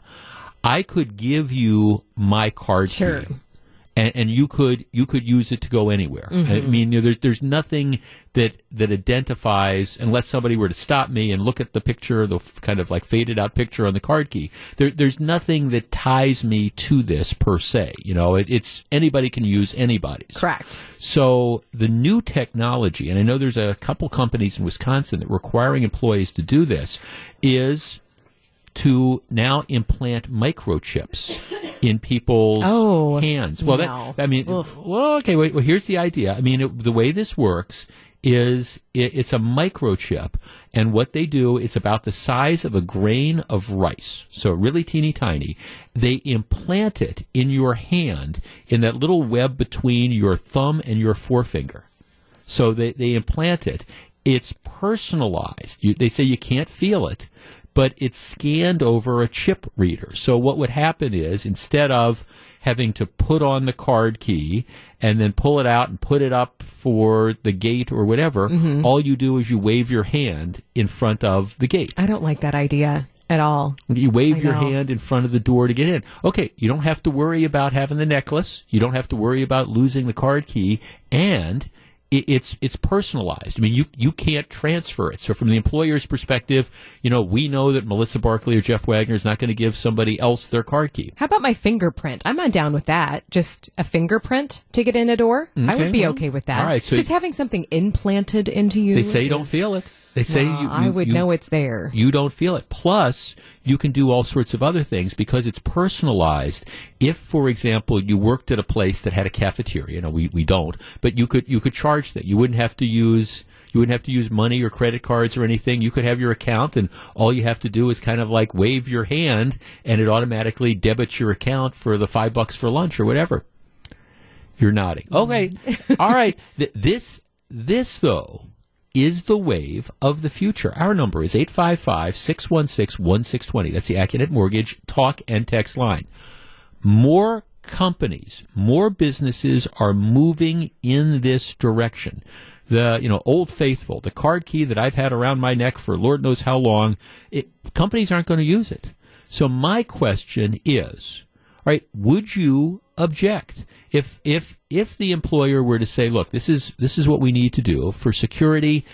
I could give you my card Sure. And, and you could you could use it to go anywhere. I mm-hmm. mean, you know, there's there's nothing that that identifies unless somebody were to stop me and look at the picture, the f- kind of like faded out picture on the card key. There, there's nothing that ties me to this per se. You know, it, it's anybody can use anybody's. Correct. So the new technology, and I know there's a couple companies in Wisconsin that requiring employees to do this, is to now implant microchips in people's Oh, hands. Well, no. that, I mean, well, okay, wait. Well, here's the idea. I mean, it, the way this works is it, it's a microchip, and what they do is about the size of a grain of rice, so really teeny tiny. They implant it in your hand in that little web between your thumb and your forefinger. So they, they implant it. It's personalized. You, they say you can't feel it, but it's scanned over a chip reader. So what would happen is instead of having to put on the card key and then pull it out and put it up for the gate or whatever, mm-hmm. all you do is you wave your hand in front of the gate. I don't like that idea at all. You wave your hand in front of the door to get in. Okay, you don't have to worry about having the necklace. You don't have to worry about losing the card key, and it's it's personalized. I mean, you you can't transfer it. So from the employer's perspective, you know, we know that Melissa Barkley or Jeff Wagner is not going to give somebody else their card key. How about my fingerprint? I'm not down with that. Just a fingerprint to get in a door. I would be okay with that. all right, so just having something implanted into you. They say you don't feel it. They say Well, you, I would you- know it's there. You don't feel it. Plus, you can do all sorts of other things because it's personalized. If, for example, you worked at a place that had a cafeteria, no, we, we don't, but you could you could charge that. You wouldn't have to use you wouldn't have to use money or credit cards or anything. You could have your account, and all you have to do is kind of like wave your hand, and it automatically debits your account for the five bucks for lunch or whatever. You're nodding. Okay. All right. Th- this this though is the wave of the future. Our number is 855-616-1620. That's the Accunet Mortgage talk and text line. More companies, more businesses are moving in this direction. The, you know, old faithful, the card key that I've had around my neck for Lord knows how long, it, companies aren't going to use it. So my question is, all right, would you object if if if the employer were to say, look, this is this is what we need to do for security.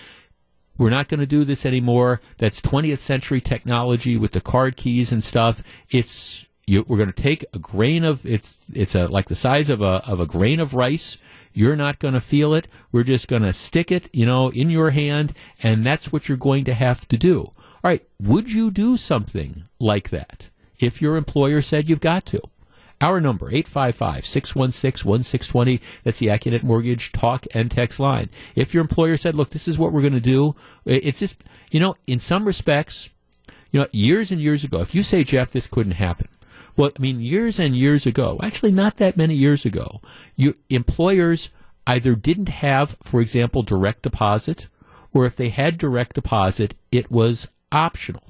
We're not going to do this anymore. That's 20th century technology with the card keys and stuff. It's you, we're going to take a grain of it's it's a like the size of a of a grain of rice. You're not going to feel it. We're just going to stick it, you know, in your hand, and that's what you're going to have to do. All right, would you do something like that if your employer said you've got to? Our number, 855-616-1620. That's the Accunet Mortgage talk and text line. If your employer said, look, this is what we're going to do, it's just, you know, in some respects, you know, years and years ago, if you say, Jeff, this couldn't happen. Well, I mean, years and years ago, actually not that many years ago, you, employers either didn't have, for example, direct deposit, or if they had direct deposit, it was optional.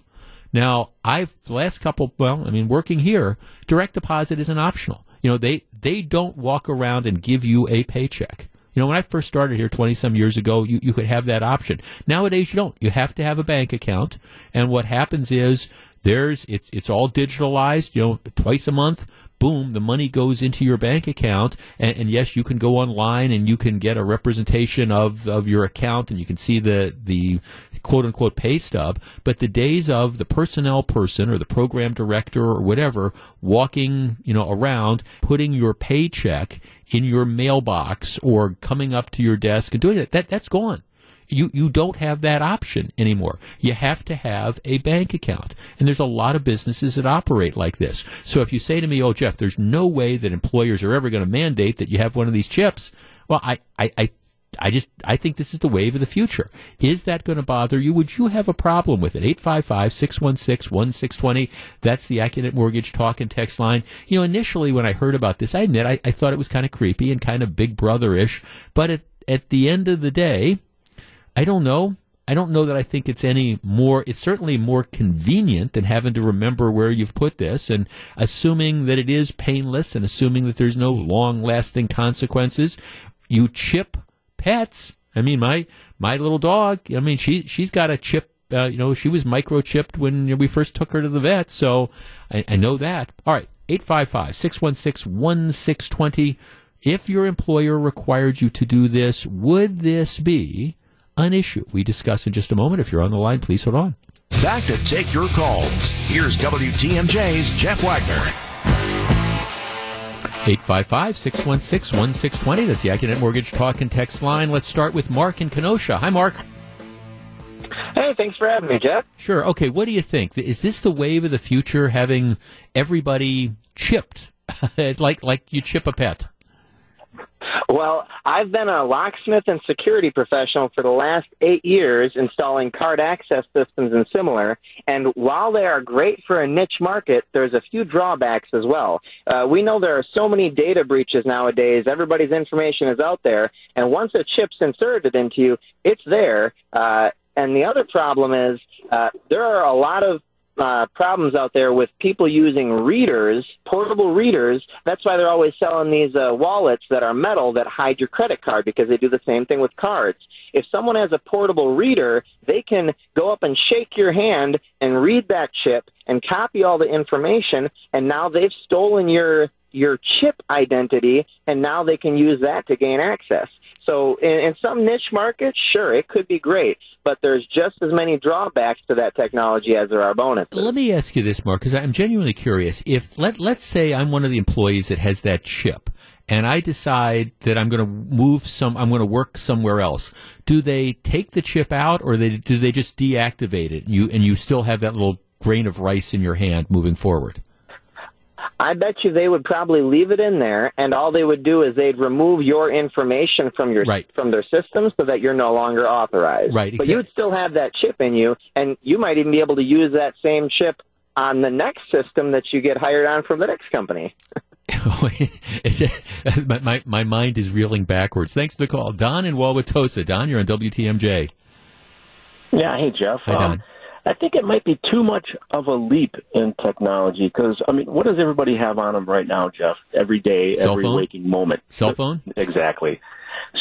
Now, I've last couple. Well, I mean, working here, direct deposit isn't optional. You know, they they don't walk around and give you a paycheck. You know, when I first started here 20 some years ago, you, you could have that option. Nowadays, you don't. You have to have a bank account. And what happens is there's, it's, it's all digitalized, you know, twice a month. Boom, the money goes into your bank account. And, and yes, you can go online and you can get a representation of, of your account and you can see the, the quote unquote pay stub. But the days of the personnel person or the program director or whatever walking, you know, around, putting your paycheck in your mailbox or coming up to your desk and doing it, that, that's gone. You, you don't have that option anymore. You have to have a bank account. And there's a lot of businesses that operate like this. So if you say to me, oh, Jeff, there's no way that employers are ever going to mandate that you have one of these chips, well, I, I, I I just I think this is the wave of the future. Is that going to bother you? Would you have a problem with it? 855-616-1620. That's the Accunet Mortgage talk and text line. You know, initially when I heard about this, I admit I, I thought it was kind of creepy and kind of big brother-ish. But at, at the end of the day, I don't know. I don't know that I think it's any more, it's certainly more convenient than having to remember where you've put this and assuming that it is painless and assuming that there's no long lasting consequences. You chip pets. I mean, my, my little dog, I mean, she, she's got a chip, uh, you know, she was microchipped when we first took her to the vet. So I, I know that. All right. 855 616 1620. If your employer required you to do this, would this be an issue. We discuss in just a moment. If you're on the line, please hold on. Back to take your calls. Here's WTMJ's Jeff Wagner. 855 616 1620. That's the Accunet Mortgage Talk and Text line. Let's start with Mark in Kenosha. Hi, Mark. Hey, thanks for having me, Jeff. Sure. Okay, what do you think? Is this the wave of the future, having everybody chipped, like like you chip a pet? Well, I've been a locksmith and security professional for the last eight years installing card access systems and similar. And while they are great for a niche market, there's a few drawbacks as well. Uh, we know there are so many data breaches nowadays. Everybody's information is out there. And once a chip's inserted into you, it's there. Uh, and the other problem is uh, there are a lot of uh, problems out there with people using readers, portable readers. That's why they're always selling these uh, wallets that are metal that hide your credit card because they do the same thing with cards. If someone has a portable reader, they can go up and shake your hand and read that chip and copy all the information, and now they've stolen your your chip identity, and now they can use that to gain access. So in, in some niche markets, sure, it could be great, but there's just as many drawbacks to that technology as there are bonuses. Let me ask you this, Mark, because I'm genuinely curious. If let let's say I'm one of the employees that has that chip, and I decide that I'm going to move some, I'm going to work somewhere else. Do they take the chip out, or they, do they just deactivate it? And you and you still have that little grain of rice in your hand moving forward. I bet you they would probably leave it in there, and all they would do is they'd remove your information from your right. from their system so that you're no longer authorized. Right. But you would still have that chip in you, and you might even be able to use that same chip on the next system that you get hired on from the next company. my, my, my mind is reeling backwards. Thanks for the call. Don in Wauwatosa. Don, you're on WTMJ. Yeah, hey, Jeff. Hi, Don. Um, I think it might be too much of a leap in technology because, I mean, what does everybody have on them right now, Jeff? Every day, Cell every phone? waking moment. Cell phone? Exactly.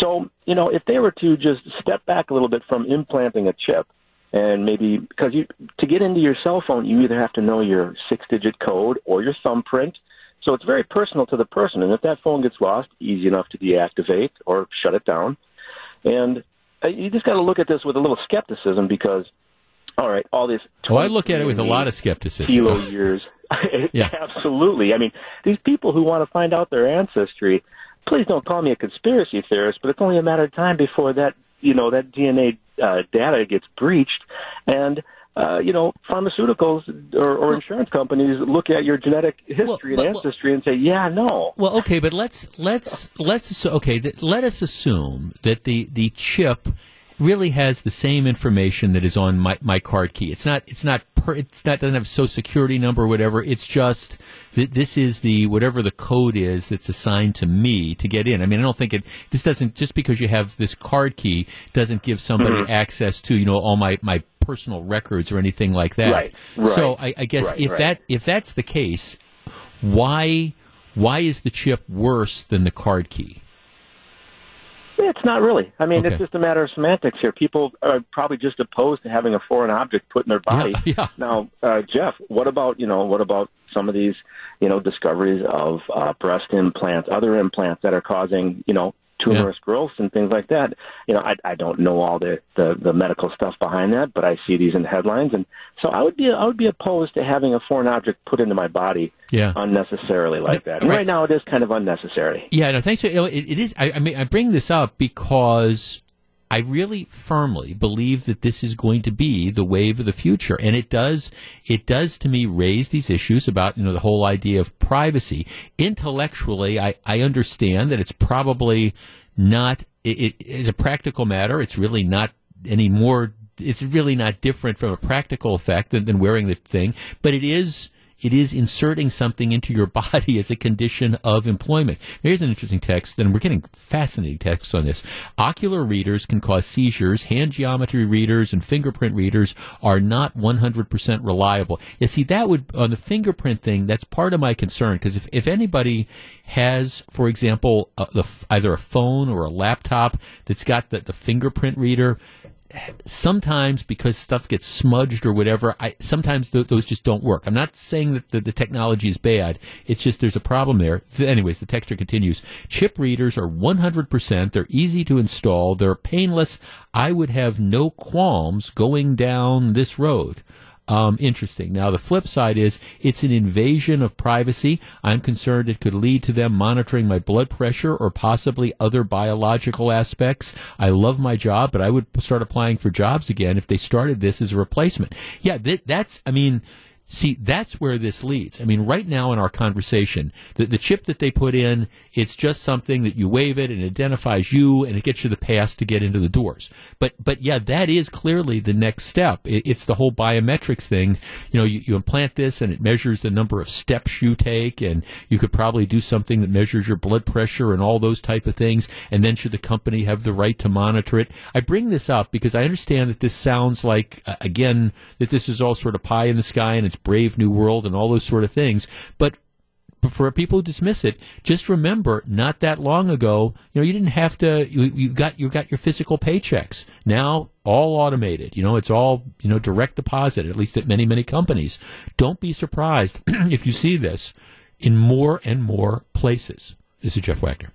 So, you know, if they were to just step back a little bit from implanting a chip and maybe because you to get into your cell phone, you either have to know your six digit code or your thumbprint. So it's very personal to the person. And if that phone gets lost, easy enough to deactivate or shut it down. And uh, you just got to look at this with a little skepticism because, all right, all this. Oh, I look at it with a lot of skepticism. Kilo years. Yeah. Absolutely. I mean, these people who want to find out their ancestry, please don't call me a conspiracy theorist, but it's only a matter of time before that, you know, that DNA uh, data gets breached. And, uh, you know, pharmaceuticals or, or insurance companies look at your genetic history and ancestry and say, yeah, no. Well, okay, but let's let's let's okay. Th- let us assume that the the chip really has the same information that is on my, my card key. It's not it's not per, it's not doesn't have social security number or whatever. It's just that this is the whatever the code is that's assigned to me to get in. I mean, I don't think it. This doesn't just because you have this card key doesn't give somebody Mhm. access to you know all my my personal records or anything like that. Right, right, So I, I guess right, if that if that's the case, why why is the chip worse than the card key? It's not really. I mean, Okay. it's just a matter of semantics here. People are probably just opposed to having a foreign object put in their body. Yeah, Now, uh, Jeff, what about you know what about some of these you know discoveries of uh, breast implants, other implants that are causing you know tumorous growths and things like that? You know, I, I don't know all the, the the medical stuff behind that, but I see these in the headlines, and so I would be I would be opposed to having a foreign object put into my body Yeah. unnecessarily like that. And right. right now, it is kind of unnecessary. Yeah, no, thanks. Know, It, it is. I, I mean, I bring this up because I really firmly believe that this is going to be the wave of the future, and it does. It does to me raise these issues about you know the whole idea of privacy. Intellectually, I, I understand that it's probably not. It, it is a practical matter. It's really not any more. It's really not different from a practical effect than, than wearing the thing, but it is it is inserting something into your body as a condition of employment. Here's an interesting text, and we're getting fascinating texts on this. Ocular readers can cause seizures. Hand geometry readers and fingerprint readers are not 100% reliable. You see, that would, on the fingerprint thing, that's part of my concern, because if, if anybody has, for example, a, the, either a phone or a laptop that's got the, the fingerprint reader, sometimes because stuff gets smudged or whatever, I sometimes th- those just don't work. I'm not saying that the, the technology is bad. It's just there's a problem there. Th- anyways, the texture continues. Chip readers are 100%. They're easy to install. They're painless. I would have no qualms going down this road. Um, interesting. Now, the flip side is it's an invasion of privacy. I'm concerned it could lead to them monitoring my blood pressure or possibly other biological aspects. I love my job, but I would start applying for jobs again if they started this as a replacement. Yeah, that, that's, I mean, See, that's where this leads. I mean, right now in our conversation, the, the chip that they put in, it's just something that you wave it and it identifies you and it gets you the pass to get into the doors. But, but yeah, that is clearly the next step. It, it's the whole biometrics thing. You know, you, you implant this and it measures the number of steps you take and you could probably do something that measures your blood pressure and all those type of things. And then should the company have the right to monitor it? I bring this up because I understand that this sounds like, again, that this is all sort of pie in the sky and it's brave new world and all those sort of things. But for people who dismiss it, just remember, not that long ago, you know, you didn't have to. You, you got you got your physical paychecks. Now all automated. You know, it's all you know direct deposit. At least at many many companies. Don't be surprised if you see this in more and more places. This is Jeff Wagner.